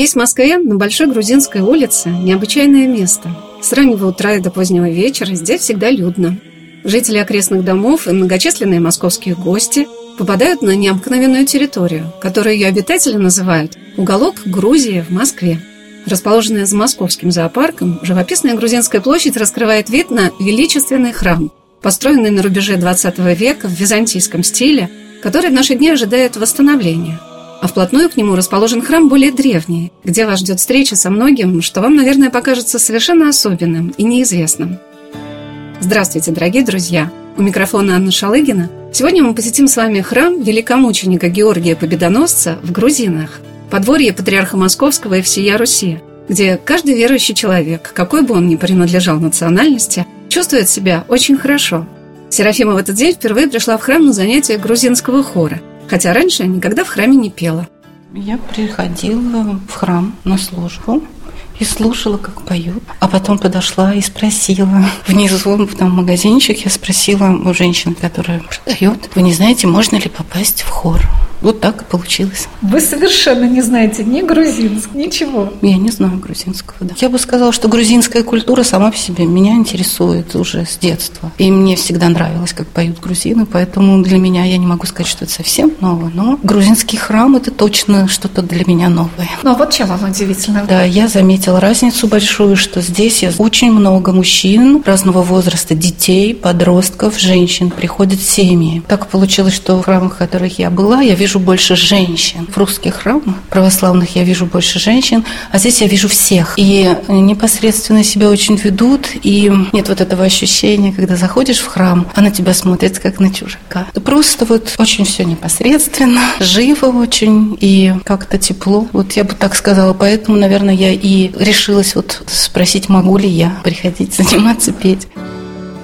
Есть в Москве на Большой Грузинской улице необычайное место. С раннего утра и до позднего вечера здесь всегда людно. Жители окрестных домов и многочисленные московские гости попадают на необыкновенную территорию, которую ее обитатели называют «Уголок Грузии в Москве». Расположенная за московским зоопарком, живописная Грузинская площадь раскрывает вид на величественный храм, построенный на рубеже XX века в византийском стиле, который в наши дни ожидает восстановления – а вплотную к нему расположен храм более древний, где вас ждет встреча со многим, что вам, наверное, покажется совершенно особенным и неизвестным. Здравствуйте, дорогие друзья! У микрофона Анна Шалыгина. Сегодня мы посетим с вами храм великомученика Георгия Победоносца в Грузинах, подворье патриарха Московского и всея Руси, где каждый верующий человек, какой бы он ни принадлежал национальности, чувствует себя очень хорошо. Серафима в этот день впервые пришла в храм на занятие грузинского хора – хотя раньше я никогда в храме не пела. Я приходила в храм на службу и слушала, как поют. А потом подошла и спросила внизу, там магазинчик, я спросила у женщины, которая продает, вы не знаете, можно ли попасть в хор? Вот так и получилось. Вы совершенно не знаете ни грузинского, ничего. Я не знаю грузинского, да. Я бы сказала, что грузинская культура сама по себе меня интересует уже с детства. И мне всегда нравилось, как поют грузины, поэтому для меня я не могу сказать, что это совсем новое, но грузинский храм – это точно что-то для меня новое. Ну а вот чем вам удивительно? Да, я заметила разницу большую, что здесь очень много мужчин разного возраста, детей, подростков, женщин, приходят семьи. Так получилось, что в храмах, в которых я была, я вижу вижу больше женщин. В русских храмах православных я вижу больше женщин, а здесь я вижу всех. И непосредственно себя очень ведут, и нет вот этого ощущения, когда заходишь в храм, а на тебя смотрят как на чужака. Просто вот очень все непосредственно, живо очень и как-то тепло. Вот я бы так сказала, поэтому, наверное, я и решилась вот спросить, могу ли я приходить заниматься петь.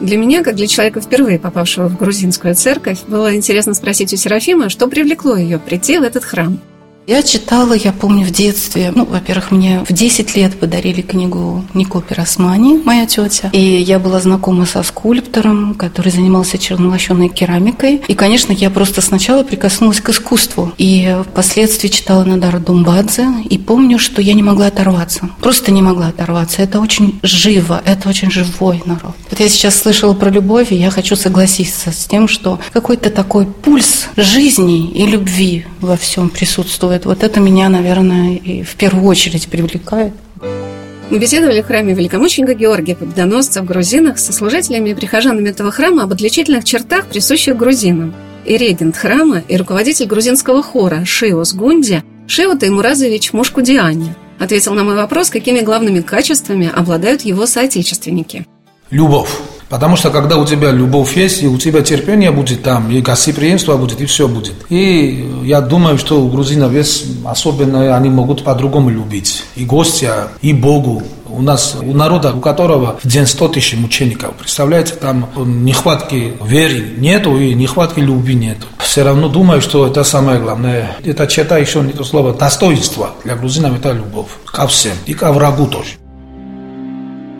Для меня, как для человека, впервые попавшего в грузинскую церковь, было интересно спросить у Серафима, что привлекло ее прийти в этот храм – я читала, я помню, в детстве, ну, во-первых, мне в 10 лет подарили книгу Нико Пиросмани, моя тетя, и я была знакома со скульптором, который занимался чернолощенной керамикой, и, конечно, я просто сначала прикоснулась к искусству, и впоследствии читала Надар Думбадзе, и помню, что я не могла оторваться, просто не могла оторваться, это очень живо, это очень живой народ. Вот я сейчас слышала про любовь, и я хочу согласиться с тем, что какой-то такой пульс жизни и любви во всем присутствует делает. Вот это меня, наверное, и в первую очередь привлекает. Мы беседовали в храме великомученика Георгия Победоносца в грузинах со служителями и прихожанами этого храма об отличительных чертах, присущих грузинам. И регент храма, и руководитель грузинского хора Шиос Гунди Шио Таймуразович Мушкудиани ответил на мой вопрос, какими главными качествами обладают его соотечественники. Любовь. Потому что когда у тебя любовь есть, и у тебя терпение будет там, и гостеприимство будет, и все будет. И я думаю, что у грузинов есть особенно, они могут по-другому любить. И гостя, и Богу. У нас, у народа, у которого в день 100 тысяч мучеников, представляете, там нехватки веры нету и нехватки любви нету. Все равно думаю, что это самое главное. Это черта еще не то слово, достоинство. Для грузинов это любовь ко всем, и к врагу тоже.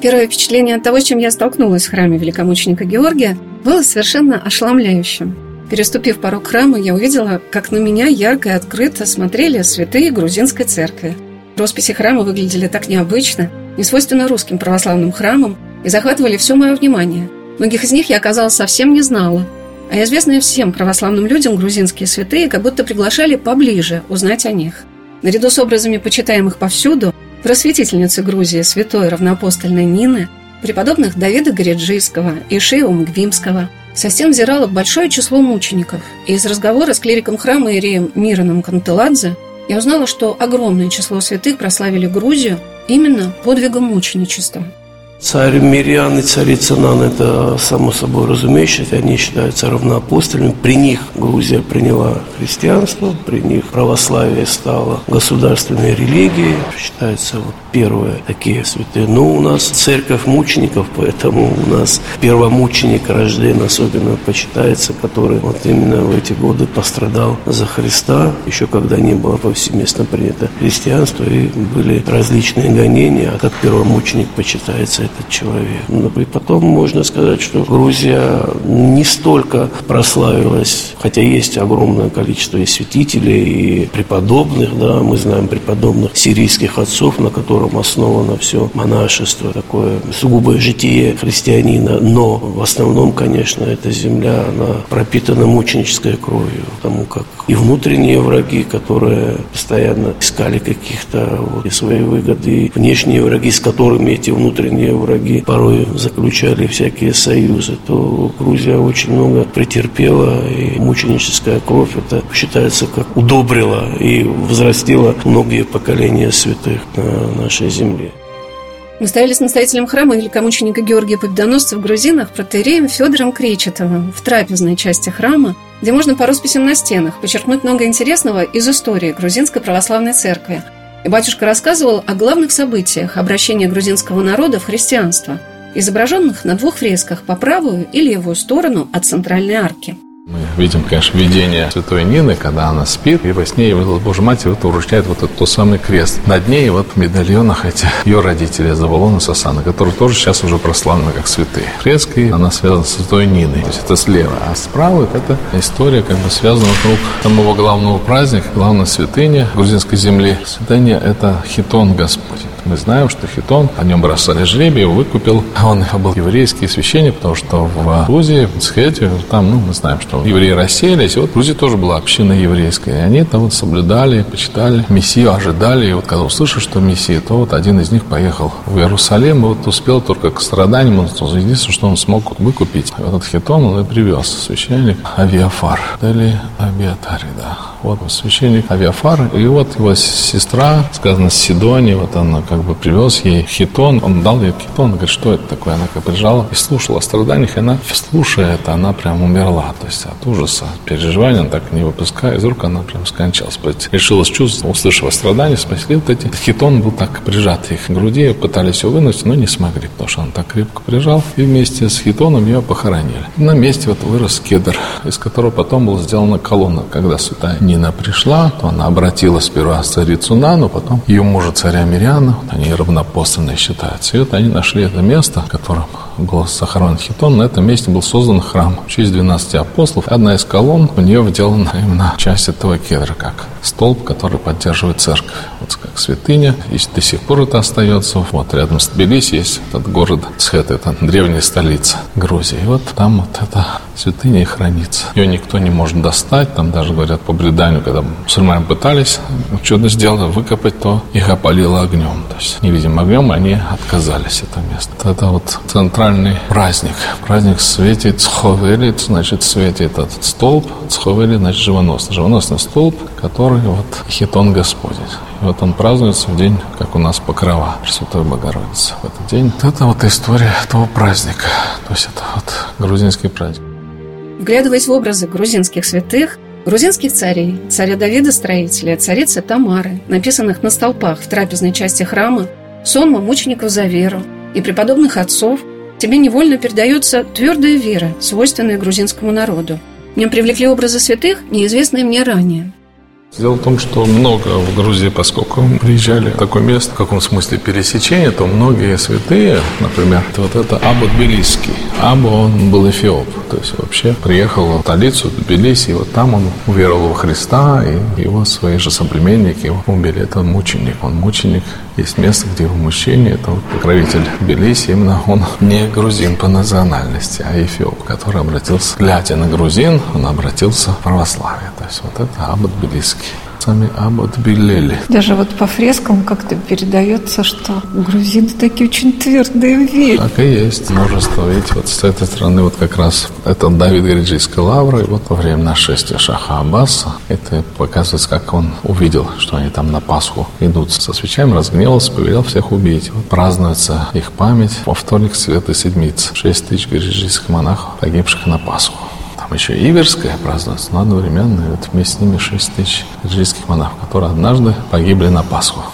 Первое впечатление от того, чем я столкнулась в храме великомученика Георгия, было совершенно ошеломляющим. Переступив порог храма, я увидела, как на меня ярко и открыто смотрели святые грузинской церкви. Росписи храма выглядели так необычно, не свойственно русским православным храмам, и захватывали все мое внимание. Многих из них я, оказалось, совсем не знала. А известные всем православным людям грузинские святые как будто приглашали поближе узнать о них. Наряду с образами почитаемых повсюду, просветительницы Грузии святой равноапостольной Нины, преподобных Давида Гореджийского и Шею Мгвимского. Со стен взирало большое число мучеников, и из разговора с клириком храма Иреем Мироном Кантеладзе я узнала, что огромное число святых прославили Грузию именно подвигом мученичества. Царь Мириан и царица Нан – это само собой разумеющееся, они считаются равноапостольными. При них Грузия приняла христианство, при них православие стало государственной религией. Считается вот первые такие святые. Но у нас церковь мучеников, поэтому у нас первомученик рожден особенно почитается, который вот именно в эти годы пострадал за Христа, еще когда не было повсеместно принято христианство, и были различные гонения, а как первомученик почитается этот человек. Ну, и потом можно сказать, что Грузия не столько прославилась, хотя есть огромное количество и святителей, и преподобных, да, мы знаем преподобных сирийских отцов, на котором основано все монашество, такое сугубое житие христианина, но в основном, конечно, эта земля, она пропитана мученической кровью, потому как и внутренние враги, которые постоянно искали каких-то вот, свои выгоды, внешние враги, с которыми эти внутренние враги порой заключали всякие союзы, то Грузия очень много претерпела, и мученическая кровь это считается как удобрила и взрастила многие поколения святых на нашей земле. Мы стояли с настоятелем храма великомученика Георгия Победоносца в грузинах протеереем Федором Кречетовым в трапезной части храма, где можно по росписям на стенах подчеркнуть много интересного из истории грузинской православной церкви. Батюшка рассказывал о главных событиях обращения грузинского народа в христианство, изображенных на двух фресках по правую и левую сторону от центральной арки – мы видим, конечно, видение святой Нины, когда она спит, и во сне вот, Божья Матерь вот вручает вот этот тот самый крест. Над ней вот в медальонах эти ее родители Заволон и Сасана, которые тоже сейчас уже прославлены как святые. Фреска, она связана с святой Ниной, то есть это слева. А справа это история как бы связана вокруг самого главного праздника, главной святыни грузинской земли. Святыня – это Хитон Господь. Мы знаем, что Хитон, о нем бросали жребий, его выкупил. Он был еврейский священник, потому что в Грузии, в Схете, там, ну, мы знаем, что евреи расселись. И вот в Грузии тоже была община еврейская. И они там вот соблюдали, почитали Мессию, ожидали. И вот когда услышали, что Мессия, то вот один из них поехал в Иерусалим, и вот успел только к страданиям. Он, единственное, что он смог выкупить. Вот этот Хитон он и привез священник Авиафар. Или Авиатари, да. Вот священник Авиафар. И вот его сестра, сказано, Сидони, вот она как бы привез ей хитон. Он дал ей хитон. Говорит, что это такое? Она как прижала и слушала о страданиях. И она, слушая это, она прям умерла. То есть от ужаса, переживания, она так не выпуская из рук, она прям скончалась. Решилась чувство, услышав о страданиях, спасли вот эти. Хитон был так прижат их груди. Пытались его вынуть, но не смогли, потому что он так крепко прижал. И вместе с хитоном ее похоронили. На месте вот вырос кедр, из которого потом была сделана колонна. Когда святая Нина пришла, то она обратилась сперва в царицу Нану, потом ее мужа царя Мириана, они равнопоставленные считаются. И вот они нашли это место, в котором был сохранен хитон. На этом месте был создан храм в честь 12 апостолов. Одна из колонн, у нее вделана именно часть этого кедра, как столб, который поддерживает церковь. Вот как святыня. И до сих пор это остается. Вот рядом с Тбилиси есть этот город Цхет, это древняя столица Грузии. И вот там вот эта святыня и хранится. Ее никто не может достать. Там даже говорят по преданию, когда мусульмане пытались что-то сделать, выкопать, то их опалило огнем. То есть невидимым огнем они отказались это место. Это вот центральный праздник. Праздник светит Цховели, значит светит этот столб. Цховели, значит живоносный. Живоносный столб, который вот хитон Господень. И вот он празднуется в день, как у нас Покрова, Пресвятой Богородицы. В этот день. Это вот история этого праздника. То есть это вот грузинский праздник. Вглядываясь в образы грузинских святых, грузинских царей, царя Давида Строителя, царицы Тамары, написанных на столпах в трапезной части храма, сонма мучеников за веру и преподобных отцов, тебе невольно передается твердая вера, свойственная грузинскому народу. В нем привлекли образы святых, неизвестные мне ранее. Дело в том, что много в Грузии, поскольку приезжали в такое место, в каком смысле пересечения, то многие святые, например, вот это Абу Тбилисский. Абу, он был эфиоп, то есть вообще приехал в столицу Тбилиси, и вот там он уверовал в Христа, и его свои же соплеменники его убили. Это мученик, он мученик. Есть место, где его мужчине, это вот покровитель Тбилиси, именно он не грузин по национальности, а эфиоп, который обратился, глядя на грузин, он обратился в православие. То есть вот это Абу Тбилисский сами оботбелели. Даже вот по фрескам как-то передается, что грузины такие очень твердые в вере. Так и есть множество. Видите, вот с этой стороны вот как раз это Давид Гриджийской лавры. И вот во время нашествия Шаха Аббаса это показывается, как он увидел, что они там на Пасху идут со свечами, разгневался, повелел всех убить. Вот празднуется их память во вторник Святой Седмицы. Шесть тысяч гриджийских монахов, погибших на Пасху. Там еще Иверская празднуется, но одновременно вот вместе с ними 6 тысяч гриджийских монахов, которые однажды погибли на Пасху.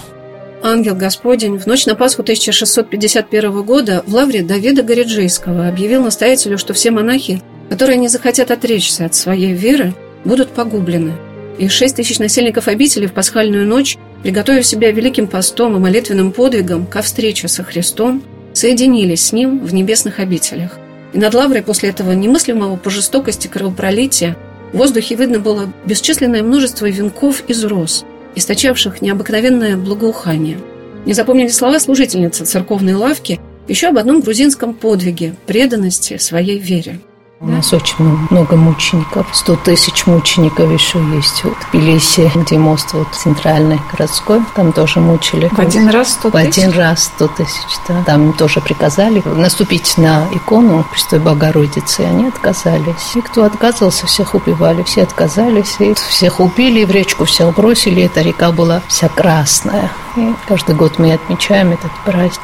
Ангел Господень в ночь на Пасху 1651 года в лавре Давида Гориджийского объявил настоятелю, что все монахи, которые не захотят отречься от своей веры, будут погублены. И шесть тысяч насельников обители в пасхальную ночь, приготовив себя великим постом и молитвенным подвигом ко встрече со Христом, соединились с Ним в небесных обителях. И над лаврой после этого немыслимого по жестокости кровопролития в воздухе видно было бесчисленное множество венков из роз, источавших необыкновенное благоухание. Не запомнили слова служительницы церковной лавки еще об одном грузинском подвиге – преданности своей вере – у нас очень много мучеников. Сто тысяч мучеников еще есть. Вот в Тбилиси, где мост вот центральный, городской, там тоже мучили. В один раз сто тысяч? В один раз сто тысяч, да. Там тоже приказали наступить на икону Престой Богородицы, и они отказались. И кто отказывался, всех убивали. Все отказались, и всех убили, в речку всех бросили. Эта река была вся красная. И каждый год мы отмечаем этот праздник.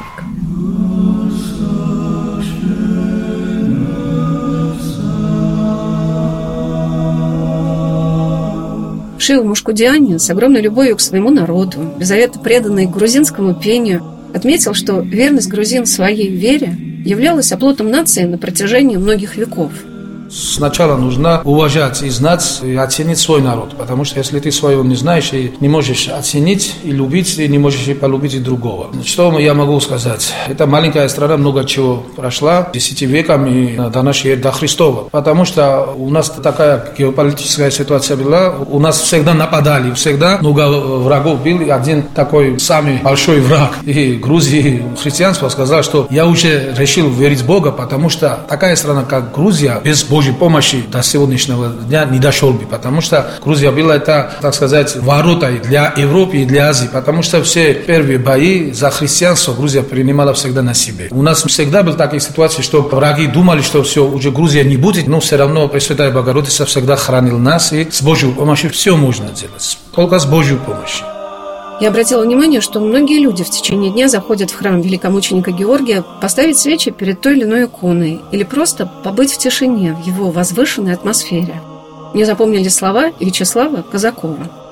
Шива Мушкудиани с огромной любовью к своему народу, беззаветно преданный грузинскому пению, отметил, что верность грузин своей вере являлась оплотом нации на протяжении многих веков – Сначала нужно уважать и знать, и оценить свой народ. Потому что если ты своего не знаешь и не можешь оценить и любить, и не можешь и полюбить и другого. Что я могу сказать? Это маленькая страна много чего прошла десяти веками до нашей до Христова. Потому что у нас такая геополитическая ситуация была. У нас всегда нападали, всегда много врагов был. Один такой самый большой враг и Грузии христианство сказал, что я уже решил верить в Бога, потому что такая страна, как Грузия, без Бога Божьей помощи до сегодняшнего дня не дошел бы, потому что Грузия была это, так сказать, ворота для Европы и для Азии, потому что все первые бои за христианство Грузия принимала всегда на себе. У нас всегда были такие ситуации, что враги думали, что все, уже Грузия не будет, но все равно Пресвятая Богородица всегда хранил нас, и с Божьей помощью все можно делать, только с Божьей помощью. Я обратила внимание, что многие люди в течение дня заходят в храм великомученика Георгия поставить свечи перед той или иной иконой или просто побыть в тишине в его возвышенной атмосфере. Мне запомнили слова Вячеслава Казакова.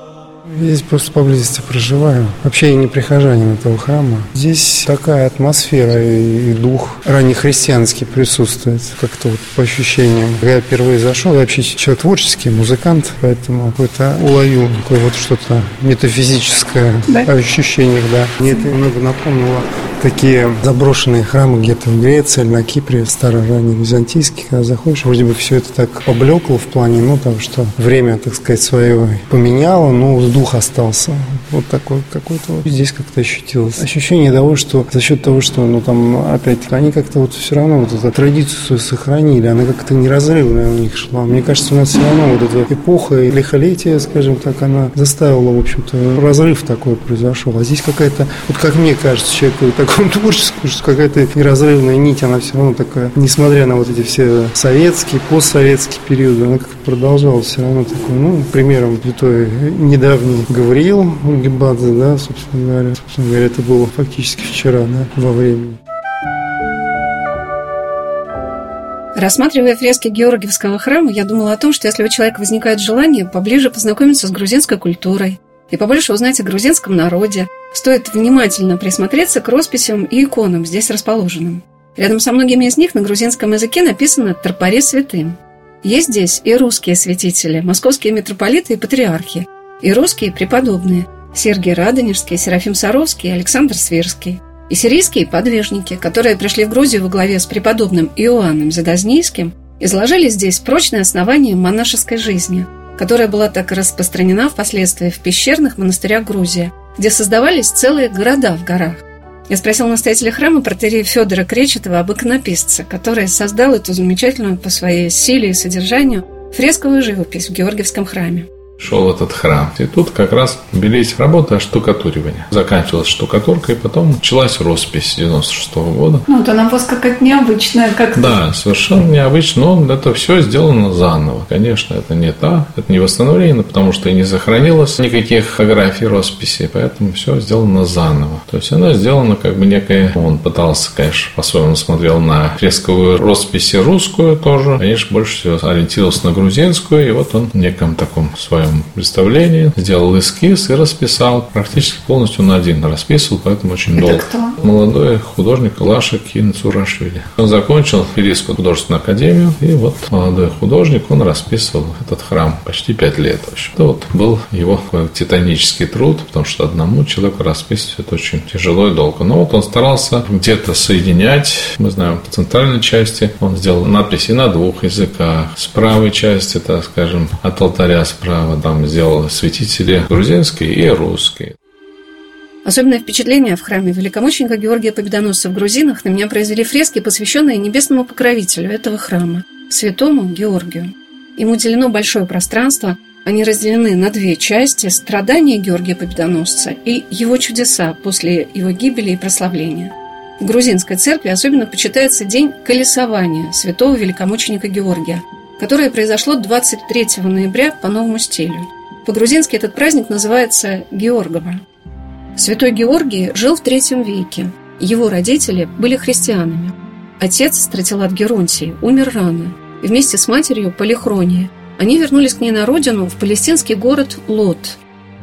Здесь просто поблизости проживаю. Вообще я не прихожанин этого храма. Здесь такая атмосфера и дух раннехристианский присутствует, как-то вот по ощущениям. Когда я впервые зашел, я вообще человек творческий, музыкант, поэтому какой-то уловил такое вот что-то метафизическое да? ощущение, да. Мне это немного напомнило такие заброшенные храмы где-то в Греции на Кипре, старые ранние византийские, когда заходишь, вроде бы все это так поблекло в плане, ну, там, что время, так сказать, свое поменяло, но дух остался. Вот такой какой-то вот здесь как-то ощутилось. Ощущение того, что за счет того, что, ну, там, опять, они как-то вот все равно вот эту традицию свою сохранили, она как-то неразрывная у них шла. Мне кажется, у нас все равно вот эта эпоха и лихолетие, скажем так, она заставила, в общем-то, разрыв такой произошел. А здесь какая-то, вот как мне кажется, человек такой творческий, что какая-то неразрывная нить, она все равно такая, несмотря на вот эти все советские, постсоветские периоды, она как продолжалась все равно такой, ну, примером святой недавний Гавриил Гибадзе, да, собственно говоря. Собственно говоря, это было фактически вчера, да, во времени. Рассматривая фрески Георгиевского храма, я думала о том, что если у человека возникает желание поближе познакомиться с грузинской культурой и побольше узнать о грузинском народе, стоит внимательно присмотреться к росписям и иконам, здесь расположенным. Рядом со многими из них на грузинском языке написано «Тропаре святым». Есть здесь и русские святители, московские митрополиты и патриархи, и русские преподобные Сергий Радонежский, Серафим Саровский, Александр Свирский, и сирийские подвижники, которые пришли в Грузию во главе с преподобным Иоанном Задознийским, изложили здесь прочные основания монашеской жизни, которая была так распространена впоследствии в пещерных монастырях Грузии, где создавались целые города в горах. Я спросил настоятеля храма протерея Федора Кречетова об иконописце, который создал эту замечательную по своей силе и содержанию фресковую живопись в Георгиевском храме. Шел этот храм. И тут как раз велись работа штукатуривания. Заканчивалась штукатурка, и потом началась роспись 96 -го года. Ну, она у вас какая-то необычная. Как да, совершенно необычно, но это все сделано заново. Конечно, это не та, это не восстановление, потому что и не сохранилось никаких фотографий росписи, поэтому все сделано заново. То есть она сделана как бы некая... Он пытался, конечно, по-своему смотрел на фресковую роспись русскую тоже. Конечно, больше всего ориентировался на грузинскую, и вот он в неком таком своем своем представлении, сделал эскиз и расписал. Практически полностью на один расписывал, поэтому очень Это долго. кто? Молодой художник Лаша Кинцурашвили. Он закончил Филийскую художественную академию, и вот молодой художник, он расписывал этот храм почти пять лет. В общем. Это вот был его титанический труд, потому что одному человеку расписывать это очень тяжело и долго. Но вот он старался где-то соединять. Мы знаем, в центральной части он сделал надписи на двух языках. С правой части, так скажем, от алтаря справа там сделал святители грузинские и русские. Особенное впечатление в храме великомученика Георгия Победоносца в Грузинах на меня произвели фрески, посвященные небесному покровителю этого храма, святому Георгию. Им уделено большое пространство, они разделены на две части – страдания Георгия Победоносца и его чудеса после его гибели и прославления. В грузинской церкви особенно почитается день колесования святого великомученика Георгия, которое произошло 23 ноября по новому стилю. По-грузински этот праздник называется Георгова. Святой Георгий жил в третьем веке. Его родители были христианами. Отец, Стратилат Геронтий, умер рано. И вместе с матерью Полихронией они вернулись к ней на родину в палестинский город Лот.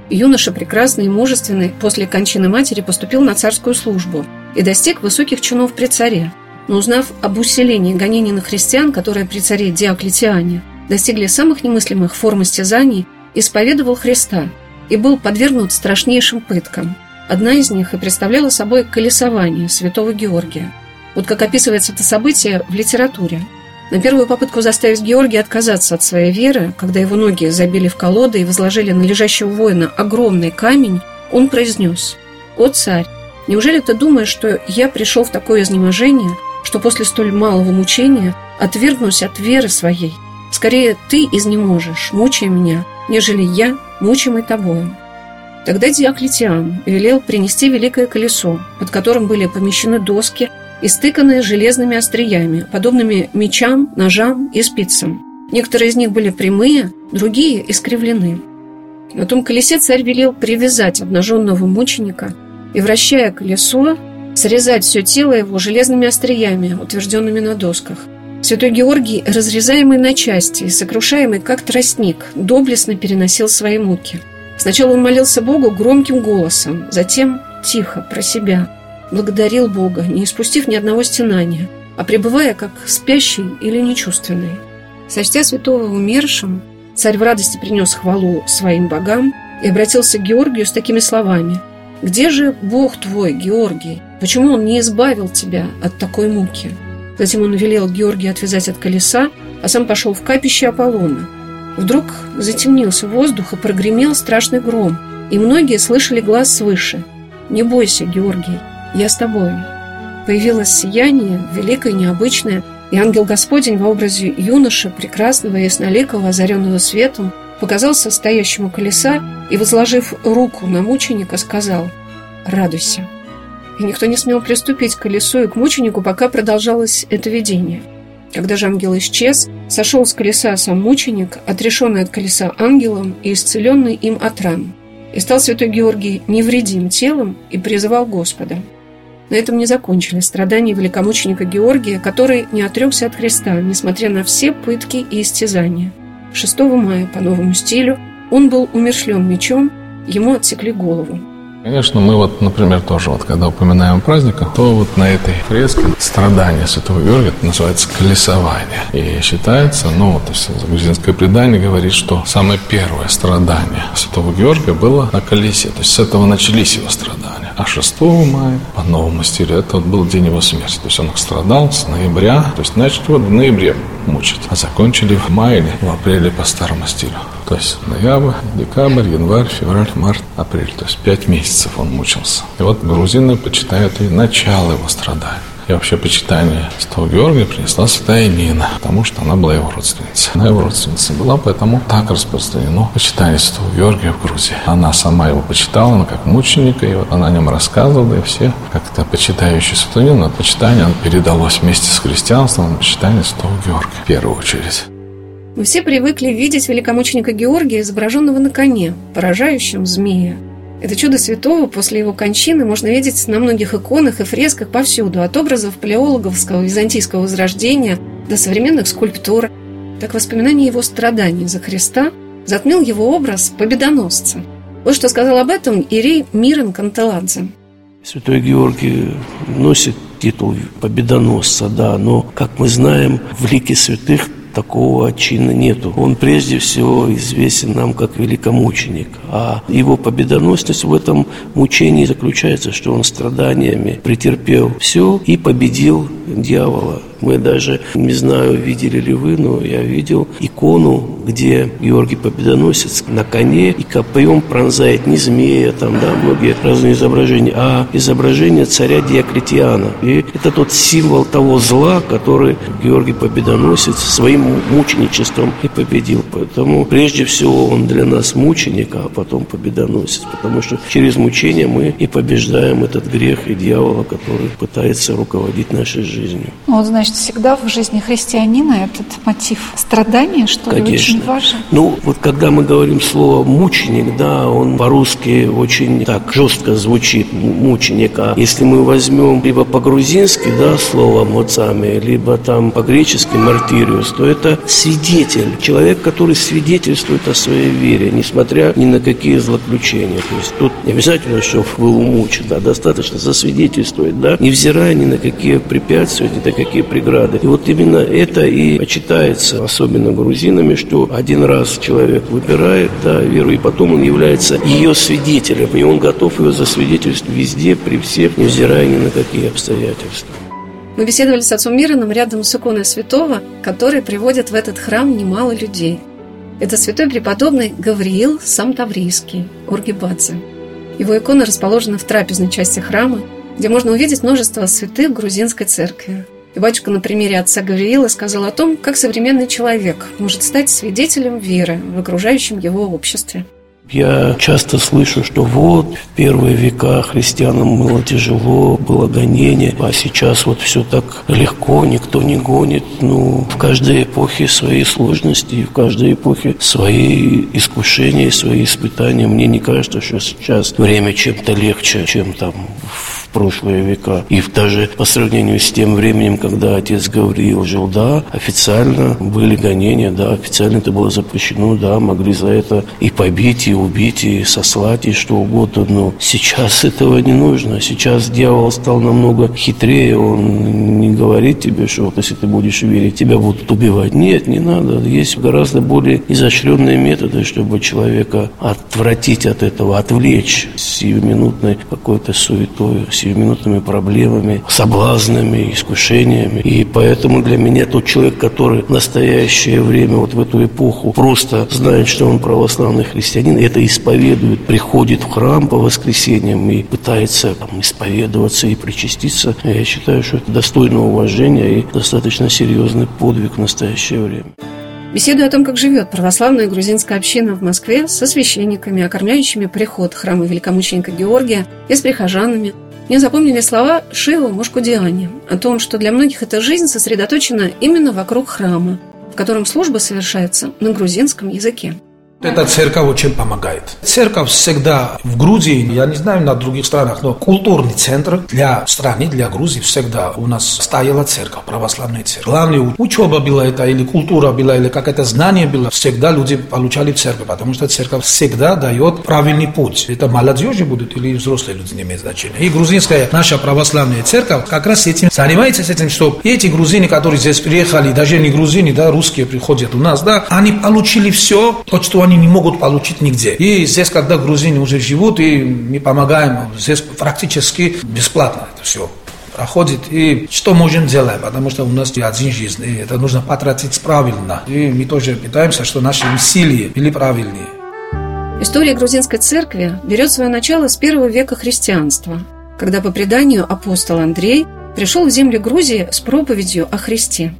Юноша, прекрасный и мужественный, после кончины матери поступил на царскую службу и достиг высоких чинов при царе. Но узнав об усилении гонений на христиан, которые при царе Диоклетиане достигли самых немыслимых форм истязаний, исповедовал Христа и был подвергнут страшнейшим пыткам. Одна из них и представляла собой колесование святого Георгия. Вот как описывается это событие в литературе. На первую попытку заставить Георгия отказаться от своей веры, когда его ноги забили в колоды и возложили на лежащего воина огромный камень, он произнес «О царь, неужели ты думаешь, что я пришел в такое изнеможение, что после столь малого мучения отвергнусь от веры своей? Скорее ты изнеможешь, мучая меня, нежели я, мучимый тобою». Тогда Диоклетиан велел принести великое колесо, под которым были помещены доски, истыканные железными остриями, подобными мечам, ножам и спицам. Некоторые из них были прямые, другие искривлены. На том колесе царь велел привязать обнаженного мученика и, вращая колесо, срезать все тело его железными остриями, утвержденными на досках. Святой Георгий, разрезаемый на части и сокрушаемый, как тростник, доблестно переносил свои муки – Сначала он молился Богу громким голосом, затем тихо, про себя. Благодарил Бога, не испустив ни одного стенания, а пребывая как спящий или нечувственный. Сочтя святого умершим, царь в радости принес хвалу своим богам и обратился к Георгию с такими словами «Где же Бог твой, Георгий? Почему он не избавил тебя от такой муки?» Затем он велел Георгия отвязать от колеса, а сам пошел в капище Аполлона – Вдруг затемнился воздух и прогремел страшный гром, и многие слышали глаз свыше. «Не бойся, Георгий, я с тобой». Появилось сияние, великое, необычное, и ангел Господень в образе юноши, прекрасного и ясноликого, озаренного светом, показался стоящему колеса и, возложив руку на мученика, сказал «Радуйся». И никто не смел приступить к колесу и к мученику, пока продолжалось это видение – когда же ангел исчез, сошел с колеса сам мученик, отрешенный от колеса ангелом и исцеленный им от ран. И стал святой Георгий невредим телом и призывал Господа. На этом не закончились страдания великомученика Георгия, который не отрекся от Христа, несмотря на все пытки и истязания. 6 мая по новому стилю он был умершлен мечом, ему отсекли голову. Конечно, мы вот, например, тоже вот, когда упоминаем праздник, то вот на этой фреске страдания Святого Георгия называется колесование. И считается, ну вот, грузинское предание говорит, что самое первое страдание Святого Георгия было на колесе. То есть с этого начались его страдания. А 6 мая, по новому стилю, это вот был день его смерти. То есть он страдал с ноября, то есть начали его в ноябре мучить, а закончили в мае в апреле по старому стилю. То есть ноябрь, декабрь, январь, февраль, март, апрель. То есть пять месяцев он мучился. И вот грузины почитают и начало его страданий. И вообще почитание Святого Георгия принесла святая Нина, потому что она была его родственницей. Она его родственница была, поэтому так распространено почитание Святого Георгия в Грузии. Она сама его почитала, она как мученика, и вот она о нем рассказывала, и все как-то почитающие Святого Нину, почитание передалось вместе с христианством, почитание Святого Георгия в первую очередь. Мы все привыкли видеть великомученика Георгия, изображенного на коне, поражающем змея. Это чудо святого после его кончины можно видеть на многих иконах и фресках повсюду, от образов палеологовского византийского возрождения до современных скульптур. Так воспоминание его страданий за Христа затмил его образ победоносца. Вот что сказал об этом Ирей Мирон Кантеладзе. Святой Георгий носит титул победоносца, да, но, как мы знаем, в лике святых такого чина нету. Он прежде всего известен нам как великомученик. А его победоносность в этом мучении заключается, что он страданиями претерпел все и победил дьявола. Мы даже, не знаю, видели ли вы, но я видел икону, где Георгий Победоносец на коне и копьем пронзает не змея, там, да, многие разные изображения, а изображение царя Диоклетиана. И это тот символ того зла, который Георгий Победоносец своим мученичеством и победил. Поэтому прежде всего он для нас мученик, а потом победоносец, потому что через мучение мы и побеждаем этот грех и дьявола, который пытается руководить нашей жизнью. Вот, значит, всегда в жизни христианина этот мотив страдания, что ли, Конечно. очень важен. Ну, вот когда мы говорим слово «мученик», да, он по-русски очень так жестко звучит, мученик. А если мы возьмем либо по-грузински, да, слово «моцами», либо там по-гречески «мартириус», то это свидетель, человек, который свидетельствует о своей вере, несмотря ни на какие злоключения. То есть тут не обязательно, что был умучен, да, достаточно засвидетельствовать, да, невзирая ни на какие препятствия, ни на какие преграды. И вот именно это и почитается, особенно грузинами, что один раз человек выбирает да, веру, и потом он является ее свидетелем, и он готов ее засвидетельствовать везде, при всех, невзирая ни на какие обстоятельства. Мы беседовали с отцом Мироном рядом с иконой святого, который приводит в этот храм немало людей. Это святой преподобный Гавриил Самтаврийский, Ургибадзе. Его икона расположена в трапезной части храма, где можно увидеть множество святых грузинской церкви. И батюшка на примере отца Гавриила сказал о том, как современный человек может стать свидетелем веры в окружающем его обществе. Я часто слышу, что вот в первые века христианам было тяжело, было гонение, а сейчас вот все так легко, никто не гонит. Ну, в каждой эпохе свои сложности, в каждой эпохе свои искушения, свои испытания. Мне не кажется, что сейчас время чем-то легче, чем там в прошлые века. И даже по сравнению с тем временем, когда отец Гавриил жил, да, официально были гонения, да, официально это было запрещено, да, могли за это и побить, и убить, и сослать, и что угодно. Но сейчас этого не нужно. Сейчас дьявол стал намного хитрее. Он не говорит тебе, что вот если ты будешь верить, тебя будут убивать. Нет, не надо. Есть гораздо более изощренные методы, чтобы человека отвратить от этого, отвлечь сиюминутной какой-то суетой, сиюминутными проблемами, соблазнами, искушениями. И поэтому для меня тот человек, который в настоящее время, вот в эту эпоху, просто знает, что он православный христианин, это исповедует, приходит в храм по воскресеньям и пытается там, исповедоваться и причаститься, я считаю, что это достойно уважения и достаточно серьезный подвиг в настоящее время. Беседуя о том, как живет православная грузинская община в Москве со священниками, окормляющими приход храма великомученика Георгия и с прихожанами, мне запомнили слова Шива Мушкудиани о том, что для многих эта жизнь сосредоточена именно вокруг храма, в котором служба совершается на грузинском языке. Эта церковь очень помогает. Церковь всегда в Грузии, я не знаю на других странах, но культурный центр для страны, для Грузии всегда у нас стояла церковь, православная церковь. Главное, учеба была это, или культура была, или какое-то знание было, всегда люди получали в церковь, потому что церковь всегда дает правильный путь. Это молодежи будут или взрослые люди, не имеет значения. И грузинская наша православная церковь как раз этим занимается, этим, что эти грузины, которые здесь приехали, даже не грузины, да, русские приходят у нас, да, они получили все, то, что они не могут получить нигде. И здесь, когда грузины уже живут, и мы помогаем, здесь практически бесплатно это все проходит. И что можем делать, потому что у нас один жизнь, и это нужно потратить правильно. И мы тоже пытаемся, что наши усилия были правильные. История грузинской церкви берет свое начало с первого века христианства, когда по преданию апостол Андрей пришел в земли Грузии с проповедью о Христе.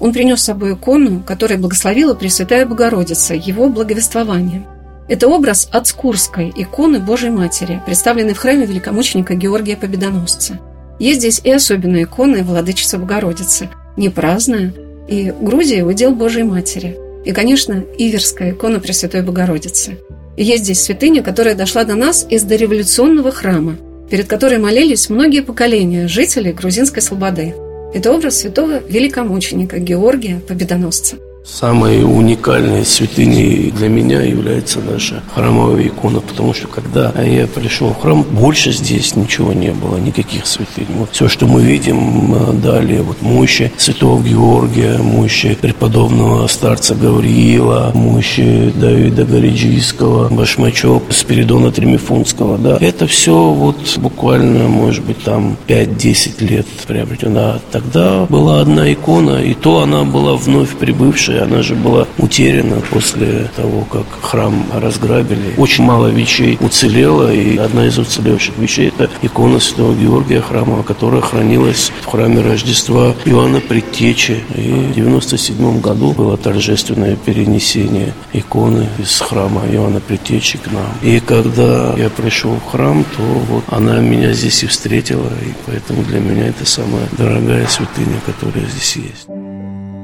Он принес с собой икону, которая благословила Пресвятая Богородица, его благовествование. Это образ Ацкурской иконы Божьей Матери, представленной в храме великомученика Георгия Победоносца. Есть здесь и особенная икона Владычицы Богородицы, не праздная, и Грузия – удел Божьей Матери. И, конечно, Иверская икона Пресвятой Богородицы. И есть здесь святыня, которая дошла до нас из дореволюционного храма, перед которой молились многие поколения жителей грузинской слободы – это образ святого великомученика Георгия Победоносца – Самой уникальной святыней для меня является наша храмовая икона, потому что когда я пришел в храм, больше здесь ничего не было, никаких святынь. Вот все, что мы видим э, далее, вот мощи святого Георгия, мощи преподобного старца Гавриила, мощи Давида Гориджийского, Башмачок, Спиридона Тремифунского, да, это все вот буквально, может быть, там 5-10 лет приобретено. Тогда была одна икона, и то она была вновь прибывшая и она же была утеряна после того, как храм разграбили. Очень мало вещей уцелело, и одна из уцелевших вещей – это икона Святого Георгия храма, которая хранилась в храме Рождества Иоанна Предтечи. И в 97 году было торжественное перенесение иконы из храма Иоанна Предтечи к нам. И когда я пришел в храм, то вот она меня здесь и встретила, и поэтому для меня это самая дорогая святыня, которая здесь есть.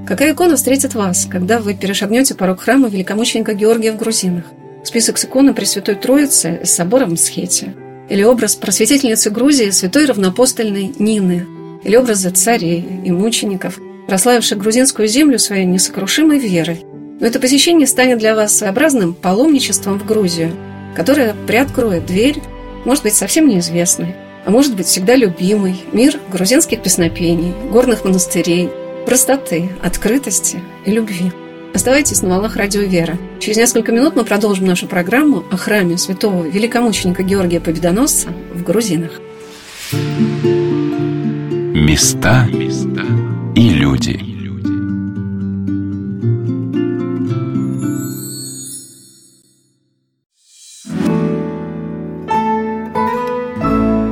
Какая икона встретит вас, когда вы перешагнете порог храма великомученика Георгия в Грузинах? Список с иконы Пресвятой Троицы с собором в Схете? Или образ просветительницы Грузии святой равнопостольной Нины? Или образы царей и мучеников, прославивших грузинскую землю своей несокрушимой верой? Но это посещение станет для вас своеобразным паломничеством в Грузию, которое приоткроет дверь, может быть, совсем неизвестной, а может быть, всегда любимый, мир грузинских песнопений, горных монастырей – простоты, открытости и любви. Оставайтесь на волнах радио «Вера». Через несколько минут мы продолжим нашу программу о храме святого великомученика Георгия Победоносца в Грузинах. Места и люди.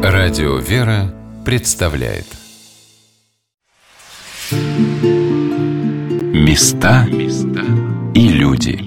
Радио «Вера» представляет – Места и люди.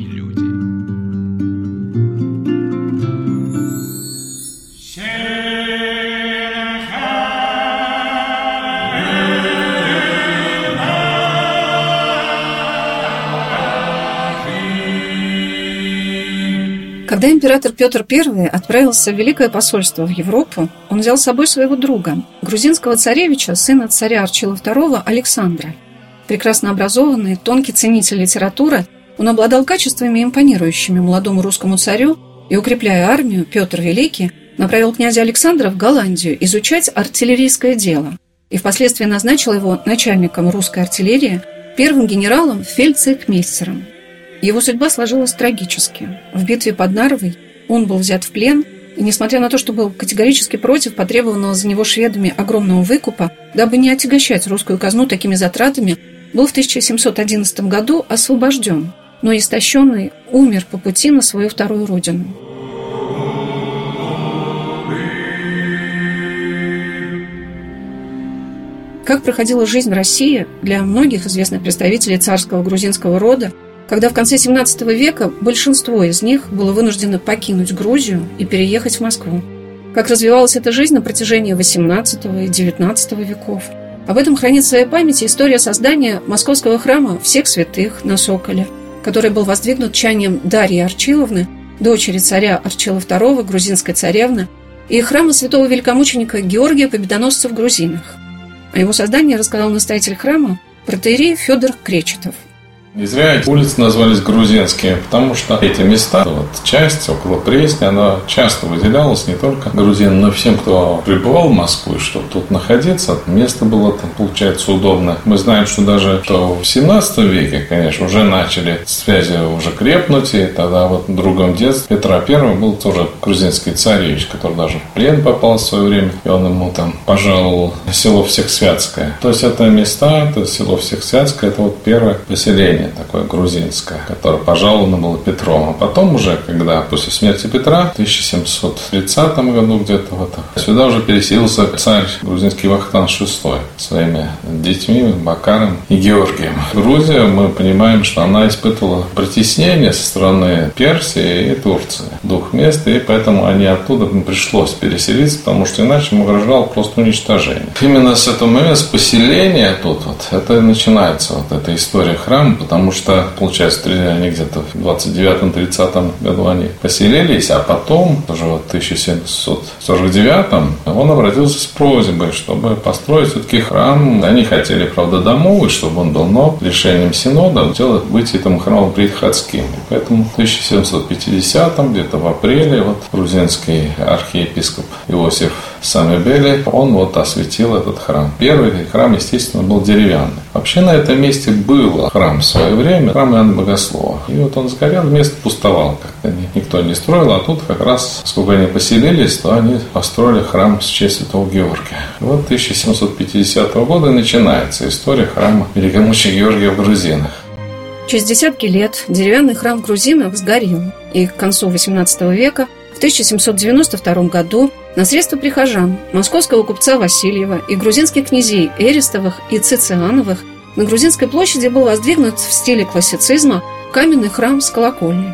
Когда император Петр I отправился в Великое посольство в Европу, он взял с собой своего друга, грузинского царевича, сына царя Арчила II Александра – Прекрасно образованный, тонкий ценитель литературы, он обладал качествами, импонирующими молодому русскому царю, и, укрепляя армию, Петр Великий направил князя Александра в Голландию изучать артиллерийское дело и впоследствии назначил его начальником русской артиллерии, первым генералом фельдцейхмейстером. Его судьба сложилась трагически. В битве под Нарвой он был взят в плен, и, несмотря на то, что был категорически против потребованного за него шведами огромного выкупа, дабы не отягощать русскую казну такими затратами, был в 1711 году освобожден, но истощенный умер по пути на свою вторую родину. Как проходила жизнь в России для многих известных представителей царского грузинского рода, когда в конце XVII века большинство из них было вынуждено покинуть Грузию и переехать в Москву. Как развивалась эта жизнь на протяжении XVIII и XIX веков – об этом хранит в своей памяти история создания московского храма всех святых на Соколе, который был воздвигнут чанием Дарьи Арчиловны, дочери царя Арчила II, грузинской царевны, и храма святого великомученика Георгия Победоносца в Грузинах. О его создании рассказал настоятель храма протеерей Федор Кречетов – не зря эти улицы назвались грузинские, потому что эти места, вот часть около Пресни, она часто выделялась не только грузинам, но и всем, кто прибывал в Москву, чтобы тут находиться. Место было там, получается, удобно. Мы знаем, что даже что в 17 веке, конечно, уже начали связи уже крепнуть, и тогда вот другом детстве Петра I был тоже грузинский царевич, который даже в плен попал в свое время, и он ему там пожаловал село Всехсвятское. То есть это места, это село Всехсвятское, это вот первое поселение поселение такое грузинское, которое пожаловано было Петром. А потом уже, когда после смерти Петра, в 1730 году где-то вот, сюда уже переселился царь грузинский Вахтан VI своими детьми Бакаром и Георгием. Грузия, мы понимаем, что она испытывала притеснение со стороны Персии и Турции. Двух мест, и поэтому они оттуда пришлось переселиться, потому что иначе ему угрожало просто уничтожение. Именно с этого момента, с поселения тут вот, это начинается вот эта история храма, потому что, получается, они где-то в 29-30 году они поселились, а потом, уже в 1749 он обратился с просьбой, чтобы построить все-таки храм. Они хотели, правда, домовый, чтобы он был, но решением Синода делать быть этому храмом предходским. И поэтому в 1750 где-то в апреле вот грузинский архиепископ Иосиф Самебели, он вот осветил этот храм. Первый храм, естественно, был деревянный. Вообще на этом месте был храм в свое время, храм Иоанна Богослова. И вот он сгорел, место пустовал, как-то никто не строил, а тут как раз, сколько они поселились, то они построили храм с честь Святого Георгия. И вот 1750 года начинается история храма Великомученика Георгия в Грузинах. Через десятки лет деревянный храм грузинов сгорел, и к концу XVIII века, в 1792 году, на средства прихожан, московского купца Васильева и грузинских князей Эристовых и Цициановых на Грузинской площади был воздвигнут в стиле классицизма каменный храм с колокольней.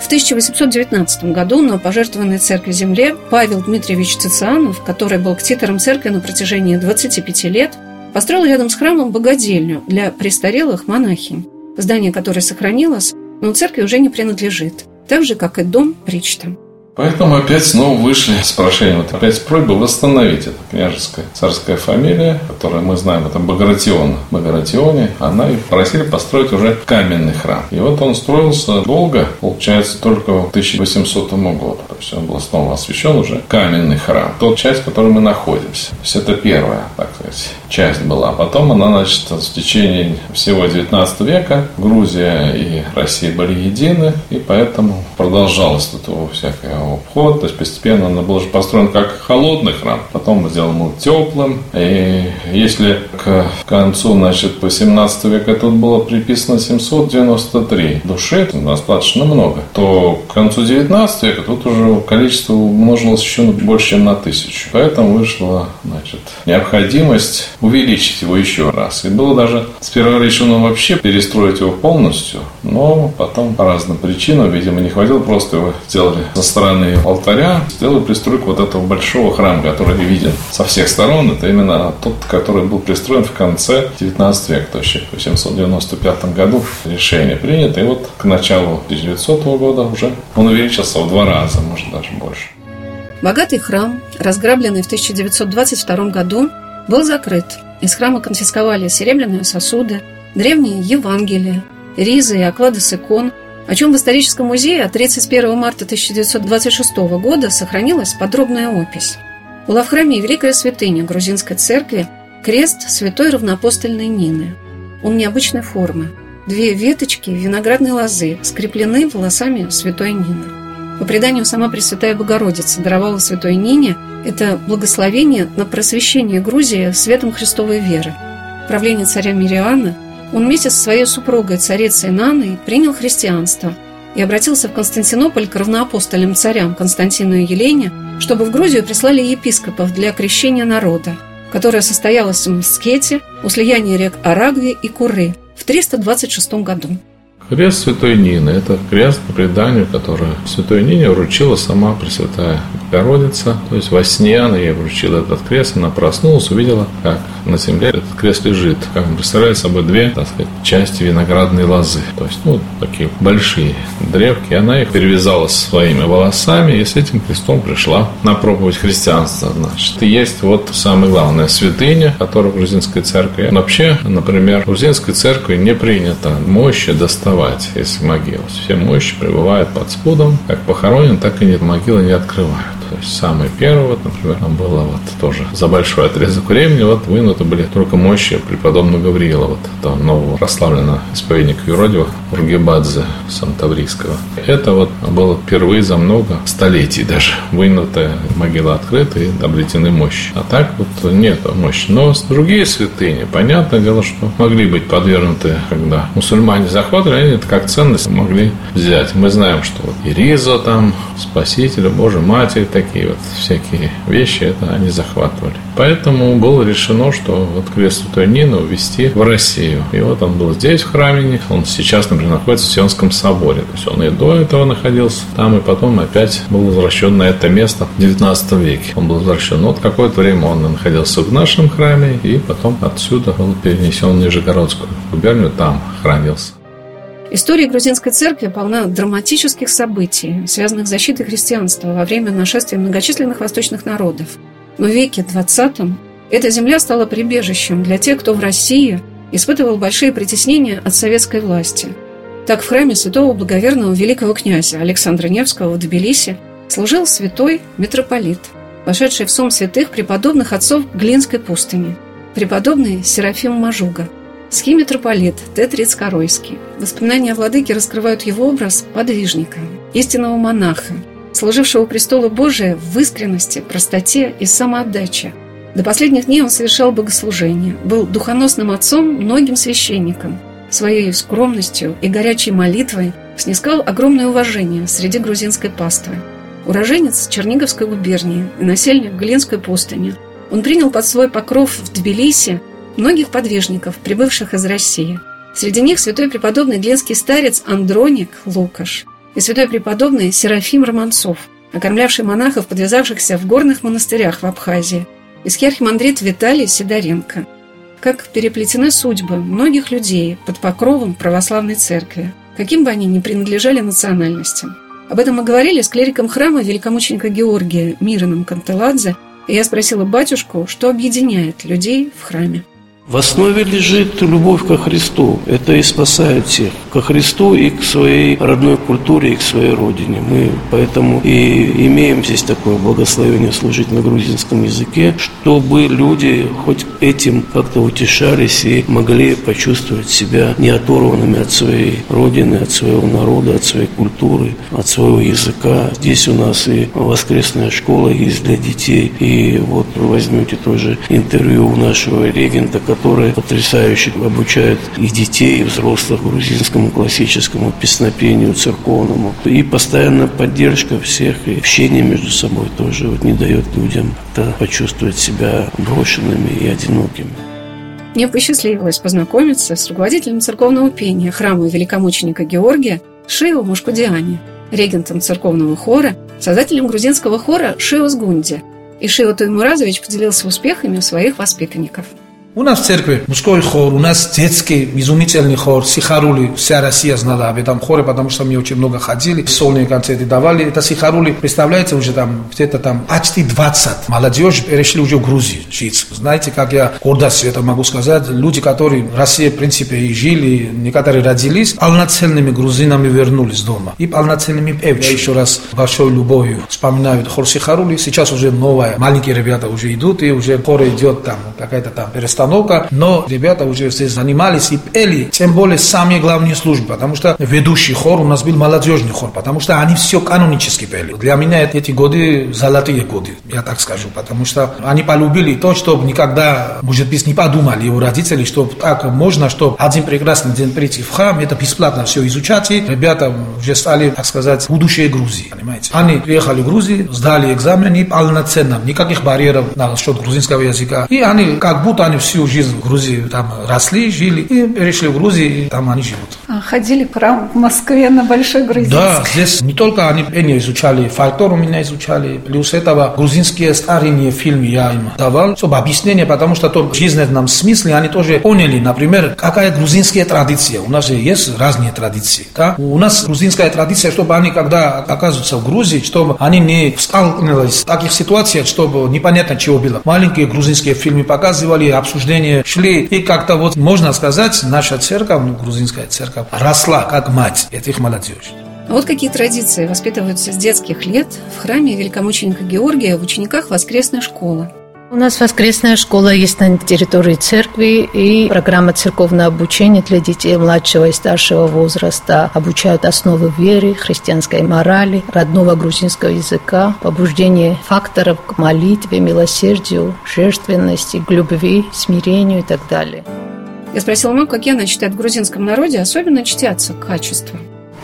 В 1819 году на пожертвованной церкви земле Павел Дмитриевич Цицианов, который был ктитором церкви на протяжении 25 лет, построил рядом с храмом богадельню для престарелых монахинь, здание которой сохранилось, но церкви уже не принадлежит, так же, как и дом Причта. Поэтому опять снова вышли с прошением, вот опять с просьбой восстановить эту княжеская царская фамилия, которую мы знаем, это Багратион. Багратионе, она и просили построить уже каменный храм. И вот он строился долго, получается, только в 1800 году. То есть он был снова освящен уже каменный храм. Тот часть, в которой мы находимся. То есть это первая, так сказать, часть была. Потом она, значит, в течение всего 19 века Грузия и Россия были едины, и поэтому продолжалось тут всякое обход, то есть постепенно он был уже построен как холодный храм, потом сделан был теплым, и если к концу, значит, 18 века тут было приписано 793 души, достаточно много, то к концу 19 века тут уже количество умножилось еще больше, чем на тысячу. Поэтому вышла, значит, необходимость увеличить его еще раз. И было даже сперва решено вообще перестроить его полностью, но потом по разным причинам, видимо, не хватило, просто его сделали со стороны стороны алтаря сделали пристройку вот этого большого храма, который виден со всех сторон. Это именно тот, который был пристроен в конце 19 века, то есть в 795 году решение принято. И вот к началу 1900 года уже он увеличился в два раза, может даже больше. Богатый храм, разграбленный в 1922 году, был закрыт. Из храма конфисковали серебряные сосуды, древние Евангелия, ризы и оклады с икон – о чем в историческом музее от 31 марта 1926 года сохранилась подробная опись. Была в храме Великая святыня грузинской церкви крест святой равноапостольной Нины. Он необычной формы. Две веточки виноградной лозы скреплены волосами святой Нины. По преданию, сама Пресвятая Богородица даровала святой Нине это благословение на просвещение Грузии светом Христовой веры. Правление царя Мириана он вместе со своей супругой, царицей Наной, принял христианство и обратился в Константинополь к равноапостольным царям Константину и Елене, чтобы в Грузию прислали епископов для крещения народа, которое состоялось в Мскете у слияния рек Арагви и Куры в 326 году. Крест Святой Нины – это крест по преданию, который Святой Нине вручила сама Пресвятая Богородица. То есть во сне она ей вручила этот крест, она проснулась, увидела, как на земле этот крест лежит, как он представляет собой две, так сказать, части виноградной лозы. То есть, ну, такие большие древки. Она их перевязала своими волосами и с этим крестом пришла на проповедь христианства. Значит, и есть вот самое главное святыня, которая в грузинской церкви. Вообще, например, в грузинской церкви не принято мощи доставать открывать, если могила. Все мощи пребывают под спудом, как похоронен, так и нет, могилы не открывают. То есть самый первый, вот, например, там было вот тоже за большой отрезок времени вот вынуты были только мощи преподобного Гавриила, вот этого нового прославленного исповедника Юродива Ургебадзе Сантаврийского. Это вот было впервые за много столетий даже вынутая могила открыта и обретены мощи. А так вот нет мощи. Но другие святыни, понятное дело, что могли быть подвергнуты, когда мусульмане захватывали, они это как ценность могли взять. Мы знаем, что вот Ириза там, Спасителя, Божья Матери, такие вот всякие вещи, это они захватывали. Поэтому было решено, что вот крест Святой Нины увезти в Россию. И вот он был здесь, в храме, он сейчас, например, находится в Сионском соборе. То есть он и до этого находился там, и потом опять был возвращен на это место в 19 веке. Он был возвращен. Но вот какое-то время он находился в нашем храме, и потом отсюда был перенесен в Нижегородскую губернию, там хранился. История грузинской церкви полна драматических событий, связанных с защитой христианства во время нашествия многочисленных восточных народов. Но в веке XX эта земля стала прибежищем для тех, кто в России испытывал большие притеснения от советской власти. Так в храме святого благоверного великого князя Александра Невского в Тбилиси служил святой митрополит, вошедший в сум святых преподобных отцов Глинской пустыни, преподобный Серафим Мажуга – Схимитрополит Тетриц Коройский. Воспоминания о владыке раскрывают его образ подвижника, истинного монаха, служившего престолу Божия в искренности, простоте и самоотдаче. До последних дней он совершал богослужение, был духоносным отцом многим священникам. Своей скромностью и горячей молитвой снискал огромное уважение среди грузинской паствы. Уроженец Черниговской губернии и насельник Глинской пустыни, он принял под свой покров в Тбилиси многих подвижников, прибывших из России. Среди них святой преподобный гленский старец Андроник Лукаш и святой преподобный Серафим Романцов, окормлявший монахов, подвязавшихся в горных монастырях в Абхазии, и схиархимандрит Виталий Сидоренко. Как переплетены судьбы многих людей под покровом православной церкви, каким бы они ни принадлежали национальностям. Об этом мы говорили с клириком храма великомученика Георгия Мироном Кантеладзе, и я спросила батюшку, что объединяет людей в храме. В основе лежит любовь ко Христу. Это и спасает всех. Ко Христу и к своей родной культуре, и к своей родине. Мы поэтому и имеем здесь такое благословение служить на грузинском языке, чтобы люди хоть этим как-то утешались и могли почувствовать себя не оторванными от своей родины, от своего народа, от своей культуры, от своего языка. Здесь у нас и воскресная школа есть для детей. И вот возьмете тоже интервью у нашего регента, которые потрясающе обучают и детей, и взрослых грузинскому классическому песнопению церковному. И постоянная поддержка всех, и общение между собой тоже вот не дает людям почувствовать себя брошенными и одинокими. Мне посчастливилось познакомиться с руководителем церковного пения храма великомученика Георгия Шио Мушкудиани, регентом церковного хора, создателем грузинского хора Шиос Гунди. И Шио Туймуразович поделился успехами своих воспитанников – У нас в церкви мужской хор, у нас детский изумительный хор, Сихарули, вся Россия знала об этом хоре, потому что мы очень много ходили, сольные концерты давали. Это Сихарули, представляете, уже там где-то там почти 20 молодежь перешли уже в Грузию жить. Знаете, как я гордость это могу сказать, люди, которые в России, в принципе, и жили, некоторые родились, полноценными грузинами вернулись дома. И полноценными певчими. Я еще раз большой любовью вспоминаю хор Сихарули. Сейчас уже новая, маленькие ребята уже идут, и уже хор идет там, какая-то там перестановка постановка, но ребята уже все занимались и пели, тем более самые главные службы, потому что ведущий хор у нас был молодежный хор, потому что они все канонически пели. Для меня эти годы золотые годы, я так скажу, потому что они полюбили то, что никогда, может быть, не подумали его родители, что так можно, что один прекрасный день прийти в храм, это бесплатно все изучать, и ребята уже стали, так сказать, будущее Грузии, понимаете. Они приехали в Грузию, сдали экзамены полноценно, никаких барьеров насчет грузинского языка, и они как будто они все всю жизнь в Грузии там росли, жили, и перешли в Грузию, и там они живут. Ходили в храм в Москве на Большой Грузинской? Да, здесь не только они пение изучали, фольклор у меня изучали, плюс этого грузинские старинные фильмы я им давал, чтобы объяснение, потому что то в жизненном смысле они тоже поняли, например, какая грузинская традиция. У нас же есть разные традиции. Да? У нас грузинская традиция, чтобы они, когда оказываются в Грузии, чтобы они не сталкивались в таких ситуациях, чтобы непонятно чего было. Маленькие грузинские фильмы показывали, обсуждения шли. И как-то вот, можно сказать, наша церковь, ну, грузинская церковь, росла как мать этих молодежи. А вот какие традиции воспитываются с детских лет в храме великомученика Георгия в учениках воскресной школы. У нас воскресная школа есть на территории церкви и программа церковного обучения для детей младшего и старшего возраста. Обучают основы веры, христианской морали, родного грузинского языка, побуждение факторов к молитве, милосердию, жертвенности, к любви, смирению и так далее. Я спросила маму, какие она считает в грузинском народе особенно чтятся качества.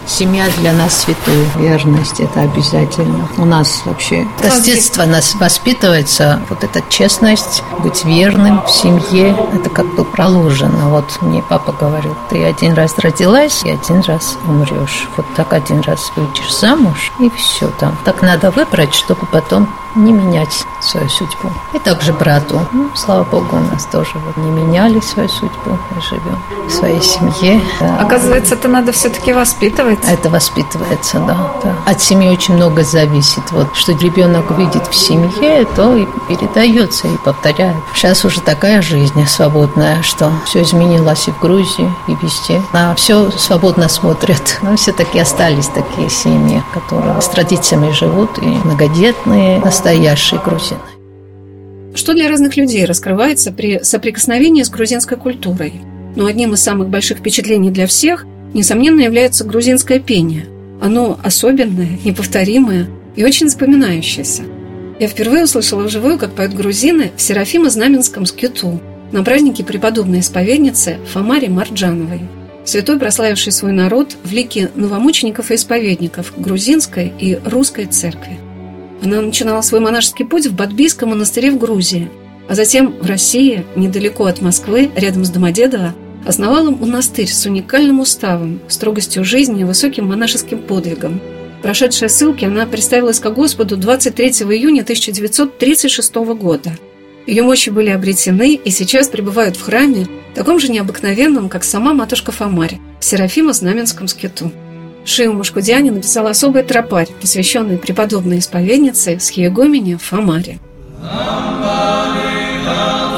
Семья для нас святая. Верность – это обязательно. У нас вообще с детства нас воспитывается вот эта честность, быть верным в семье. Это как бы проложено. Вот мне папа говорил, ты один раз родилась и один раз умрешь. Вот так один раз выйдешь замуж, и все там. Так надо выбрать, чтобы потом не менять свою судьбу. И также брату. Ну, слава Богу, у нас тоже вот не меняли свою судьбу. Мы живем в своей семье. Да. Оказывается, это надо все-таки воспитывать. Это воспитывается, да, да. От семьи очень много зависит. Вот что ребенок видит в семье, то и передается, и повторяет. Сейчас уже такая жизнь свободная, что все изменилось и в Грузии, и везде. На все свободно смотрят. Но все-таки остались такие семьи, которые с традициями живут, и многодетные, настоящие грузины. Что для разных людей раскрывается при соприкосновении с грузинской культурой? Но одним из самых больших впечатлений для всех, несомненно, является грузинское пение. Оно особенное, неповторимое и очень запоминающееся. Я впервые услышала вживую, как поют грузины в Серафимо-Знаменском скиту на празднике преподобной исповедницы Фомаре Марджановой, святой, прославивший свой народ в лике новомучеников и исповедников грузинской и русской церкви. Она начинала свой монашеский путь в Бадбийском монастыре в Грузии, а затем в России, недалеко от Москвы, рядом с Домодедово, основала монастырь с уникальным уставом, строгостью жизни и высоким монашеским подвигом. Прошедшая ссылки, она представилась ко Господу 23 июня 1936 года. Ее мощи были обретены и сейчас пребывают в храме, таком же необыкновенном, как сама матушка Фомарь, в Серафимо-Знаменском скиту. Шиу Мушкудиане написал особый тропарь, посвященный преподобной исповеднице Схиегомене Фомаре. Я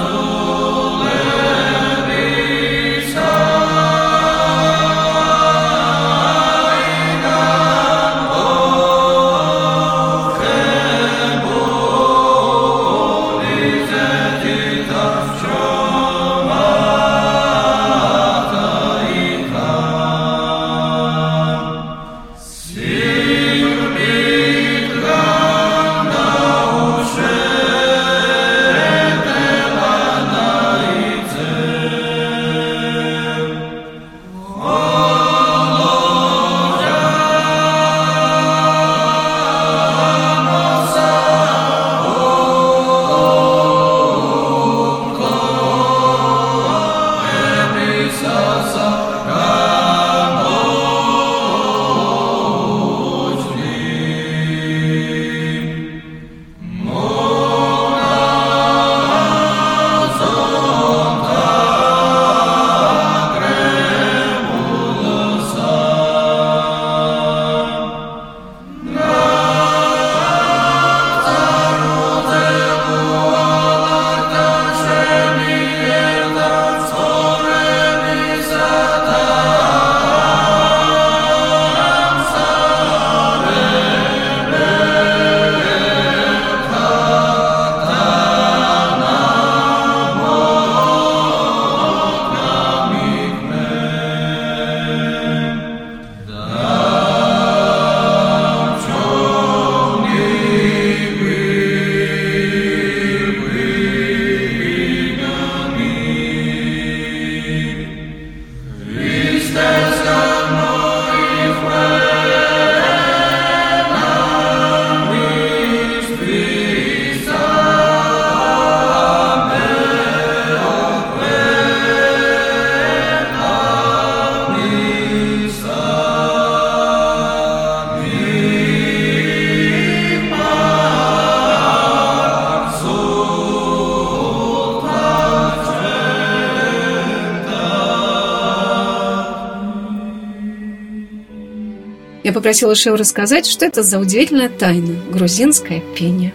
попросила Шеу рассказать, что это за удивительная тайна – грузинское пение.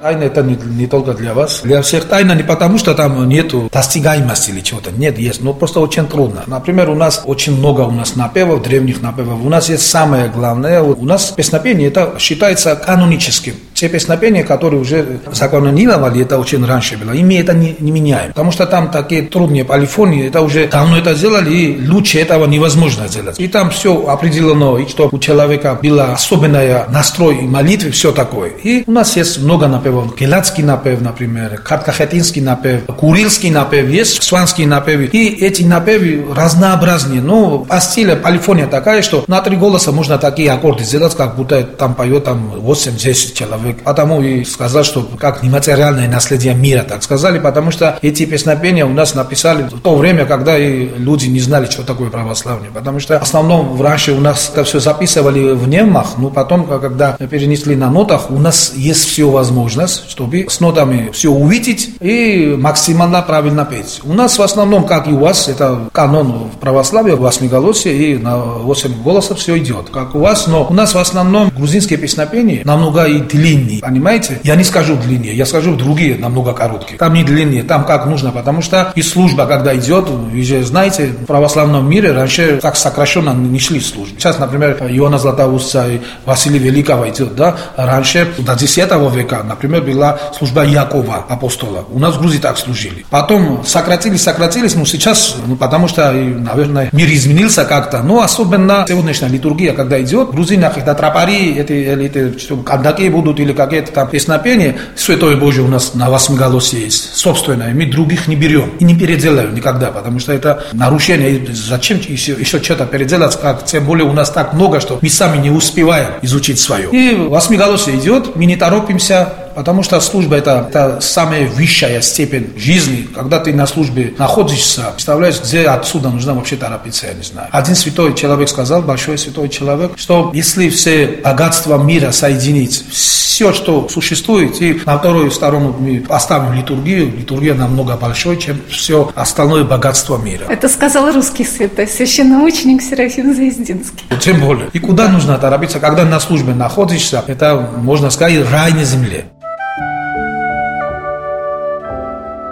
Тайна это не, не только для вас. Для всех тайна не потому, что там нету достигаемости или чего-то. Нет, есть, но просто очень трудно. Например, у нас очень много у нас напевов, древних напевов. У нас есть самое главное. У нас песнопение это считается каноническим. Те песнопения, которые уже закононировали, это очень раньше было. Ими это не, не меняем. Потому что там такие трудные полифонии, это уже давно это сделали, и лучше этого невозможно сделать. И там все определено, и что у человека была особенная настрой молитвы, все такое. И у нас есть много напевов. Геладский напев, например, Карткахетинский напев, Курильский напев, есть сванские напевы. И эти напевы разнообразные. Но по стиле полифония такая, что на три голоса можно такие аккорды сделать, как будто там поет там 8-10 человек. Потому и сказать, что как нематериальное наследие мира, так сказали, потому что эти песнопения у нас написали в то время, когда и люди не знали, что такое православие. Потому что в основном раньше у нас это все записывали в немах, но потом, когда перенесли на нотах, у нас есть все возможно возможность, чтобы с нотами все увидеть и максимально правильно петь. У нас в основном, как и у вас, это канон в православии, восьмиголосие, и на 8 голосов все идет, как у вас, но у нас в основном грузинские песнопения намного и длиннее, понимаете? Я не скажу длиннее, я скажу другие намного короткие. Там не длиннее, там как нужно, потому что и служба, когда идет, вы знаете, в православном мире раньше так сокращенно не шли службы. Сейчас, например, Иоанна Златоуста и Василий Великого идет, да, раньше до 10 века, например, была служба Якова, апостола. У нас в Грузии так служили. Потом сократились, сократились, но сейчас, ну, потому что, наверное, мир изменился как-то. Но особенно сегодняшняя литургия, когда идет, в Грузинах это тропари, это, или это, что, кандаки будут, или какие-то там песнопения, Святое Божие у нас на восьмиголосии есть, собственное, мы других не берем и не переделаем никогда, потому что это нарушение. Зачем еще, еще что-то переделать, как, тем более у нас так много, что мы сами не успеваем изучить свое. И восьмиголосие идет, мы не торопимся, Потому что служба это, это самая высшая степень жизни. Когда ты на службе находишься, представляешь, где отсюда нужно вообще торопиться, я не знаю. Один святой человек сказал, большой святой человек, что если все богатства мира соединить, все, что существует, и на вторую сторону мы поставим литургию, литургия намного большой, чем все остальное богатство мира. Это сказал русский святой священноученик Серафим Заездинский. Тем более. И куда нужно торопиться, когда на службе находишься, это, можно сказать, рай на земле.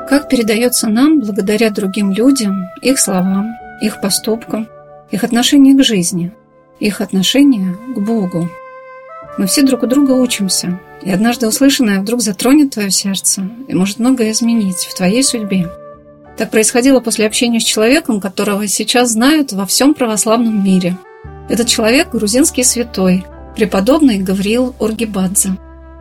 Как передается нам благодаря другим людям, их словам, их поступкам, их отношению к жизни, их отношению к Богу. Мы все друг у друга учимся, и однажды услышанное вдруг затронет твое сердце и может многое изменить в твоей судьбе. Так происходило после общения с человеком, которого сейчас знают во всем православном мире. Этот человек – грузинский святой, преподобный Гавриил Ургибадзе.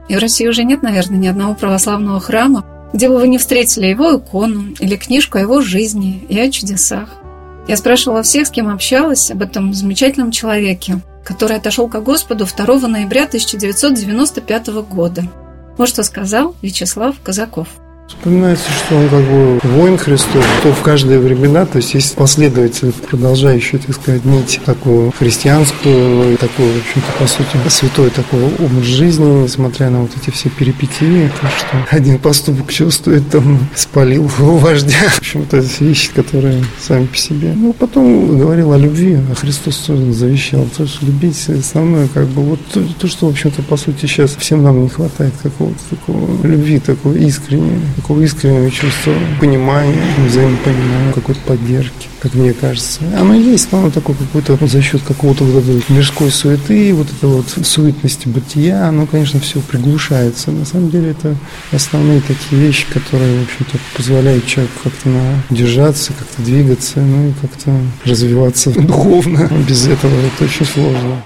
И в России уже нет, наверное, ни одного православного храма, где бы вы не встретили его икону или книжку о его жизни и о чудесах. Я спрашивала всех, с кем общалась, об этом замечательном человеке, который отошел к Господу 2 ноября 1995 года. Вот что сказал Вячеслав Казаков – Вспоминается, что он как бы воин Христов, то в каждые времена, то есть есть последователь, продолжающий, так сказать, нить такую христианскую, такую, в общем-то, по сути, святой такой образ жизни, несмотря на вот эти все перипетии, то, что один поступок чувствует, там, спалил вождя, в общем-то, вещи, которые сами по себе. Ну, потом говорил о любви, а Христос тоже завещал, то, что любить основное, как бы, вот то, то что, в общем-то, по сути, сейчас всем нам не хватает какого-то такого любви, такой искренней, такого искреннего чувства понимания, взаимопонимания, какой-то поддержки, как мне кажется. Оно есть, но оно такое какое-то за счет какого-то вот этой мирской суеты, вот этой вот суетности бытия, оно, конечно, все приглушается. На самом деле это основные такие вещи, которые, в общем-то, позволяют человеку как-то держаться, как-то двигаться, ну и как-то развиваться духовно. Без этого это очень сложно.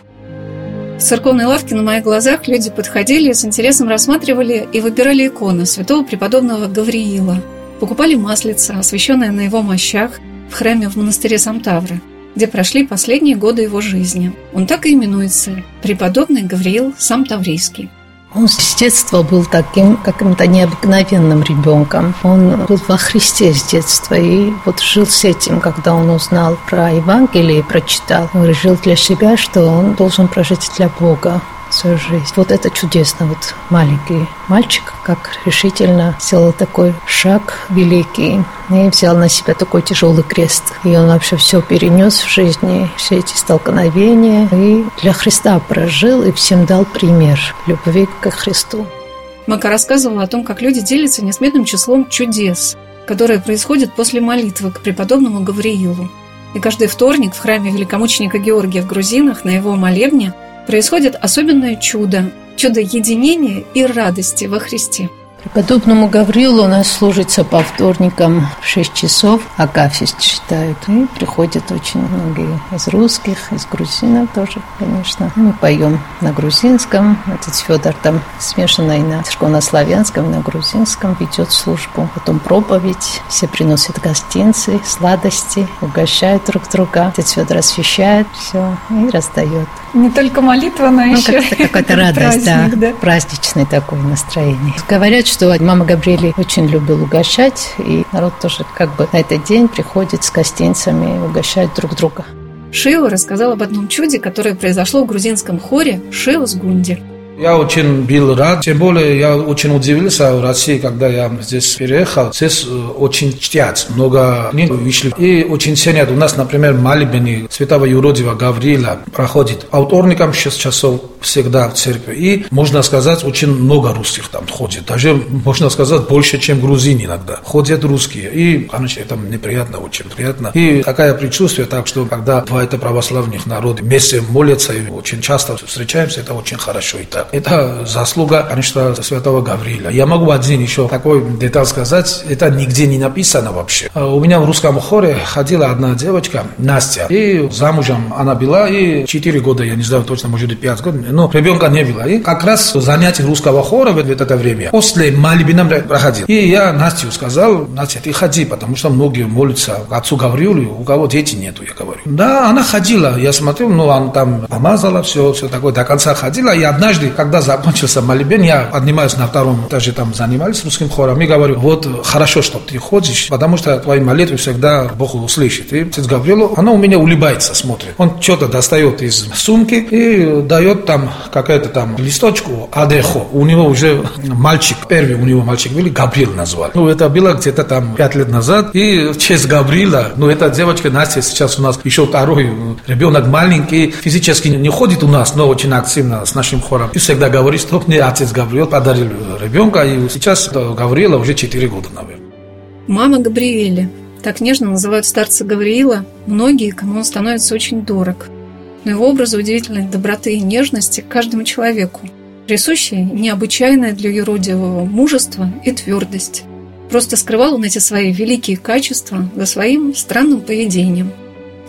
В церковной лавке на моих глазах люди подходили, с интересом рассматривали и выбирали иконы святого преподобного Гавриила. Покупали маслица, освященное на его мощах, в храме в монастыре Самтавра, где прошли последние годы его жизни. Он так и именуется – преподобный Гавриил Самтаврийский. Он с детства был таким каким-то необыкновенным ребенком. Он был во Христе с детства и вот жил с этим, когда он узнал про Евангелие и прочитал. Он решил для себя, что он должен прожить для Бога свою жизнь. Вот это чудесно. Вот маленький мальчик как решительно сделал такой шаг великий и взял на себя такой тяжелый крест. И он вообще все перенес в жизни, все эти столкновения. И для Христа прожил и всем дал пример любви к Христу. Мака рассказывала о том, как люди делятся несметным числом чудес, которые происходят после молитвы к преподобному Гавриилу. И каждый вторник в храме великомученика Георгия в Грузинах на его молебне происходит особенное чудо – чудо единения и радости во Христе – Преподобному Гаврилу у нас служится по вторникам в 6 часов, Агафист читают. И приходят очень многие из русских, из грузинов тоже, конечно. Мы поем на грузинском. Отец Федор там смешанно и на церковнославянском, на грузинском ведет службу. Потом проповедь. Все приносят гостинцы, сладости, угощают друг друга. Отец Федор освещает все и раздает. Не только молитва, но ну, еще какая-то радость, да, да, праздничное такое настроение. Говорят, что мама Габриэли очень любил угощать, и народ тоже как бы на этот день приходит с гостинцами, угощает друг друга. Шио рассказал об одном чуде, которое произошло в грузинском хоре «Шио с Гунди». Я очень был рад, тем более я очень удивился в России, когда я здесь переехал. Здесь э, очень чтят, много книг вышли и очень ценят. У нас, например, молебен Святого Юродива Гавриила проходит по вторникам 6 часов всегда в церкви. И, можно сказать, очень много русских там ходит. Даже, можно сказать, больше, чем грузин иногда. Ходят русские. И, конечно, это неприятно, очень приятно. И такое предчувствие, так что, когда два это православных народа вместе молятся и очень часто встречаемся, это очень хорошо и так. Это заслуга, конечно, святого Гавриила. Я могу один еще такой деталь сказать. Это нигде не написано вообще. А у меня в русском хоре ходила одна девочка, Настя. И замужем она была, и 4 года, я не знаю точно, может быть 5 года, но ребенка не было. И как раз занятие русского хора в это время после молебна проходил. И я Насте сказал, Настя, ты ходи, потому что многие молятся отцу Гавриилу, у кого дети нету, я говорю. Да, она ходила, я смотрел, ну, она там помазала все, все такое, до конца ходила. И однажды, когда закончился молебен, я поднимаюсь на втором этаже, там занимались русским хором, и говорю, вот хорошо, что ты ходишь, потому что твои молитвы всегда Бог услышит. И отец Гаврилу, она у меня улыбается, смотрит. Он что-то достает из сумки и дает там какая-то там листочку Адехо. У него уже мальчик, первый у него мальчик был, Габриэл назвали. Ну, это было где-то там пять лет назад. И в честь Габриэла, ну, эта девочка Настя сейчас у нас еще второй ребенок маленький, физически не ходит у нас, но очень активно с нашим хором. И всегда говорит, что мне отец Гавриил подарил ребенка, и сейчас Гавриила уже 4 года, наверное. Мама Габриэля. Так нежно называют старца Гавриила многие, кому он становится очень дорог. Но его образы удивительной доброты и нежности к каждому человеку, присущие необычайное для юродивого мужество и твердость. Просто скрывал он эти свои великие качества за своим странным поведением.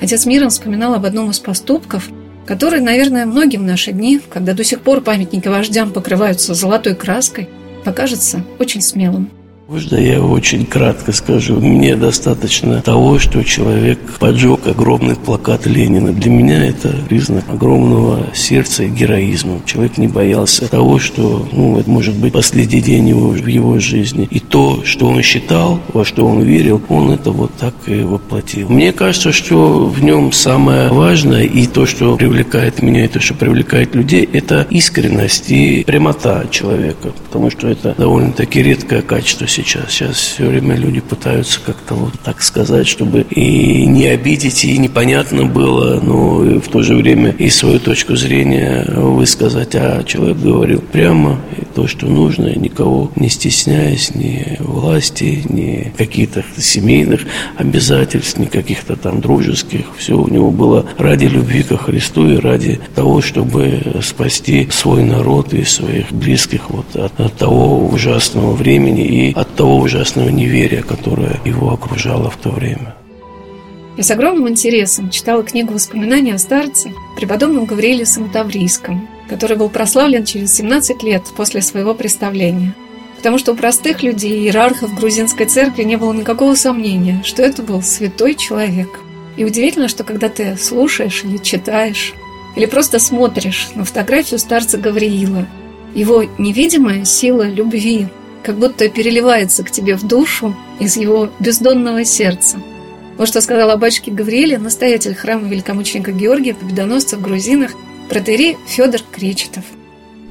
Отец Мирон вспоминал об одном из поступков, который, наверное, многим в наши дни, когда до сих пор памятники вождям покрываются золотой краской, покажется очень смелым. Можно я очень кратко скажу? Мне достаточно того, что человек поджег огромный плакат Ленина. Для меня это признак огромного сердца и героизма. Человек не боялся того, что, ну, это может быть последний день его, в его жизни. И то, что он считал, во что он верил, он это вот так и воплотил. Мне кажется, что в нем самое важное и то, что привлекает меня, и то, что привлекает людей, это искренность и прямота человека. Потому что это довольно-таки редкое качество сейчас. Сейчас все время люди пытаются как-то вот так сказать, чтобы и не обидеть, и непонятно было, но и в то же время и свою точку зрения высказать. А человек говорил прямо то, что нужно, никого не стесняясь, ни власти, ни каких-то семейных обязательств, ни каких-то там дружеских. Все у него было ради любви ко Христу и ради того, чтобы спасти свой народ и своих близких вот от, от того ужасного времени и от того ужасного неверия, которое его окружало в то время. Я с огромным интересом читала книгу воспоминаний о старце, преподобном Гаврииле Самотаврийском, который был прославлен через 17 лет после своего представления. Потому что у простых людей, иерархов грузинской церкви не было никакого сомнения, что это был святой человек. И удивительно, что когда ты слушаешь или читаешь, или просто смотришь на фотографию старца Гавриила, его невидимая сила любви, как будто переливается к тебе в душу из его бездонного сердца. Вот что сказал о батюшке Гаврииле настоятель храма великомученика Георгия Победоносца в Грузинах, протерей Федор Кречетов.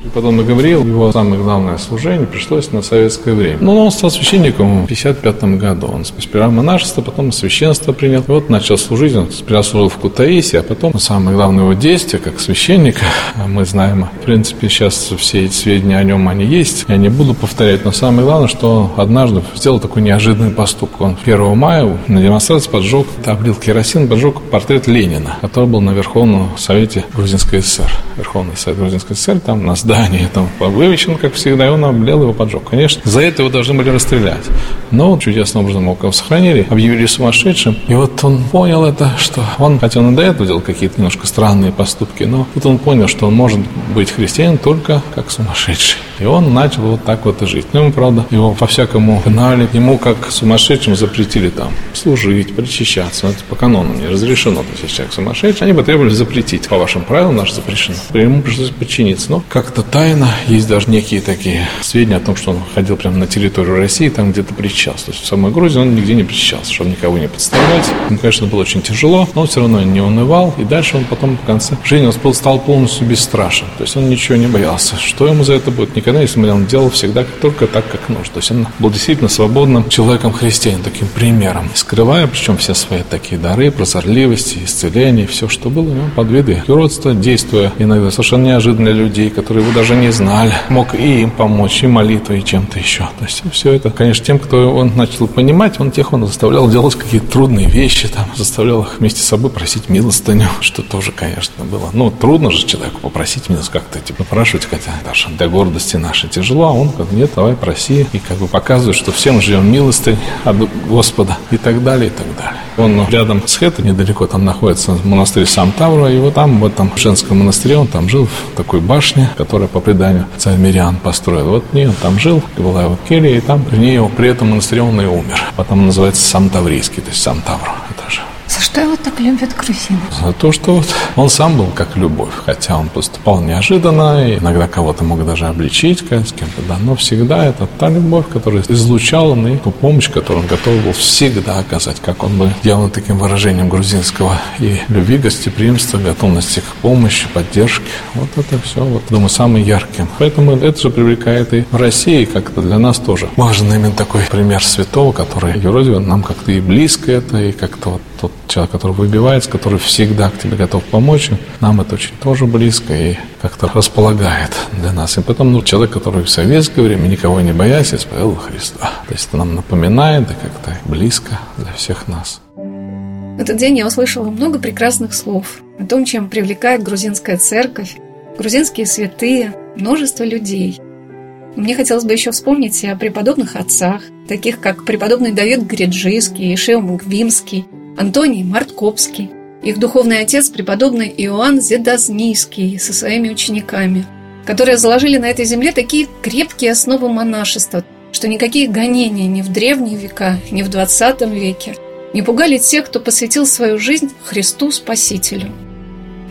Преподобный Гавриил, его самое главное служение пришлось на советское время. Но он стал священником в 55 году. Он сперва монашество, потом священство принял. И вот начал служить. Он сперва служил в Кутаисе, а потом самое главное его действие, как священника, мы знаем, в принципе, сейчас все эти сведения о нем, они есть. Я не буду повторять, но самое главное, что он однажды сделал такой неожиданный поступок. Он 1 мая на демонстрации поджег, облил керосин, поджег портрет Ленина, который был на Верховном Совете Грузинской ССР. Верховный Совет Грузинской ССР, там на здании, там вывешен, как всегда, и он облил его поджег. Конечно, за это его должны были расстрелять. Но чудесным образом его сохранили, объявили сумасшедшим. И вот он понял это, что он, хотя он и до этого делал какие-то немножко странные поступки, но тут он понял, что он может быть христианин только как сумасшедший. И он начал вот так вот и жить. Ну, ему, правда, его по-всякому гнали, ему как сумасшедшим запретили там служить, причащаться. Это по канону не разрешено, то есть человек сумасшедший. Они потребовали запретить. По вашим правилам наш запрещено. Ему пришлось подчиниться. Но как-то тайно есть даже некие такие сведения о том, что он ходил прямо на территорию России, там где-то причащался. То есть в самой Грузии он нигде не причащался, чтобы никого не подставлять. Ему, конечно, было очень тяжело, но он все равно не унывал. И дальше он потом в конце жизни он стал полностью бесстрашен. То есть он ничего не боялся. Что ему за это будет? Никогда, если он делал всегда только так, как нужно. То есть он был действительно свободным человеком христианином, таким примером. Скрывая, причем все свои такие дары, прозорливости, исцеления, все, что было, под виды юродства, действуя иногда совершенно неожиданно для людей, которые его даже не знали, мог и им помочь, и молитвой, и чем-то еще. То есть все это, конечно, тем, кто он начал понимать, он тех он заставлял делать какие-то трудные вещи, там, заставлял их вместе с собой просить милостыню, что тоже, конечно, было. Ну, трудно же человеку попросить милость как-то, типа, спрашивать, хотя даже для гордости нашей тяжело, а он как нет, давай проси, и как бы показывает, что все мы живем милостынь от Господа, и так далее, и так далее. Он рядом с Хэтой, недалеко там находится монастырь Сам Тавра, и вот там, в этом женском монастыре, он там жил в такой башне, которая по преданию царь Мириан построил. Вот в он там жил, была его келья, и там при ней при этом монастыре он и умер. Потом называется Сам Таврийский, то есть Сам Тавр. За что его так любят грузины? За то, что вот он сам был как любовь, хотя он поступал неожиданно, и иногда кого-то мог даже обличить, с кем-то, да, но всегда это та любовь, которая излучала на ту помощь, которую он готов был всегда оказать, как он бы делал таким выражением грузинского и любви, гостеприимства, готовности к помощи, поддержке. Вот это все, вот, думаю, самым ярким. Поэтому это же привлекает и в России как-то для нас тоже важен именно такой пример святого, который Еродио нам как-то и близко это, и как-то вот тот человек, который выбивается, который всегда к тебе готов помочь, нам это очень тоже близко и как-то располагает для нас. И потом ну, человек, который в советское время никого не боясь, исповедовал Христа. То есть это нам напоминает и как-то близко для всех нас. В этот день я услышала много прекрасных слов о том, чем привлекает грузинская церковь, грузинские святые, множество людей. Мне хотелось бы еще вспомнить о преподобных отцах, таких как преподобный Давид Гриджийский, Ишео Мугвимский – Антоний Марткопский, их духовный отец преподобный Иоанн Зедазнийский со своими учениками, которые заложили на этой земле такие крепкие основы монашества, что никакие гонения ни в древние века, ни в 20 веке не пугали тех, кто посвятил свою жизнь Христу Спасителю.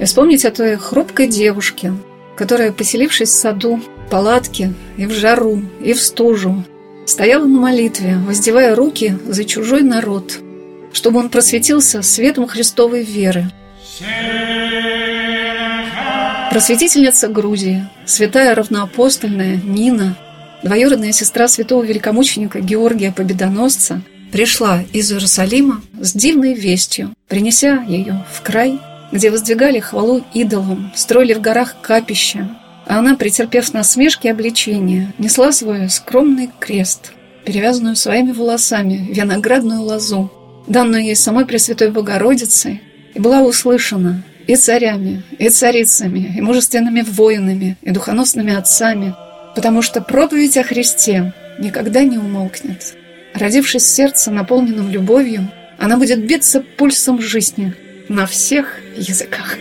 И вспомнить о той хрупкой девушке, которая, поселившись в саду, в палатке и в жару, и в стужу, стояла на молитве, воздевая руки за чужой народ – чтобы он просветился светом Христовой веры. Просветительница Грузии, святая равноапостольная Нина, двоюродная сестра святого великомученика Георгия Победоносца, пришла из Иерусалима с дивной вестью, принеся ее в край, где воздвигали хвалу идолам, строили в горах капища, а она, претерпев насмешки и обличения, несла свой скромный крест, перевязанную своими волосами виноградную лозу, данную ей самой Пресвятой Богородицей, и была услышана и царями, и царицами, и мужественными воинами, и духоносными отцами, потому что проповедь о Христе никогда не умолкнет. Родившись сердце, наполненном любовью, она будет биться пульсом жизни на всех языках.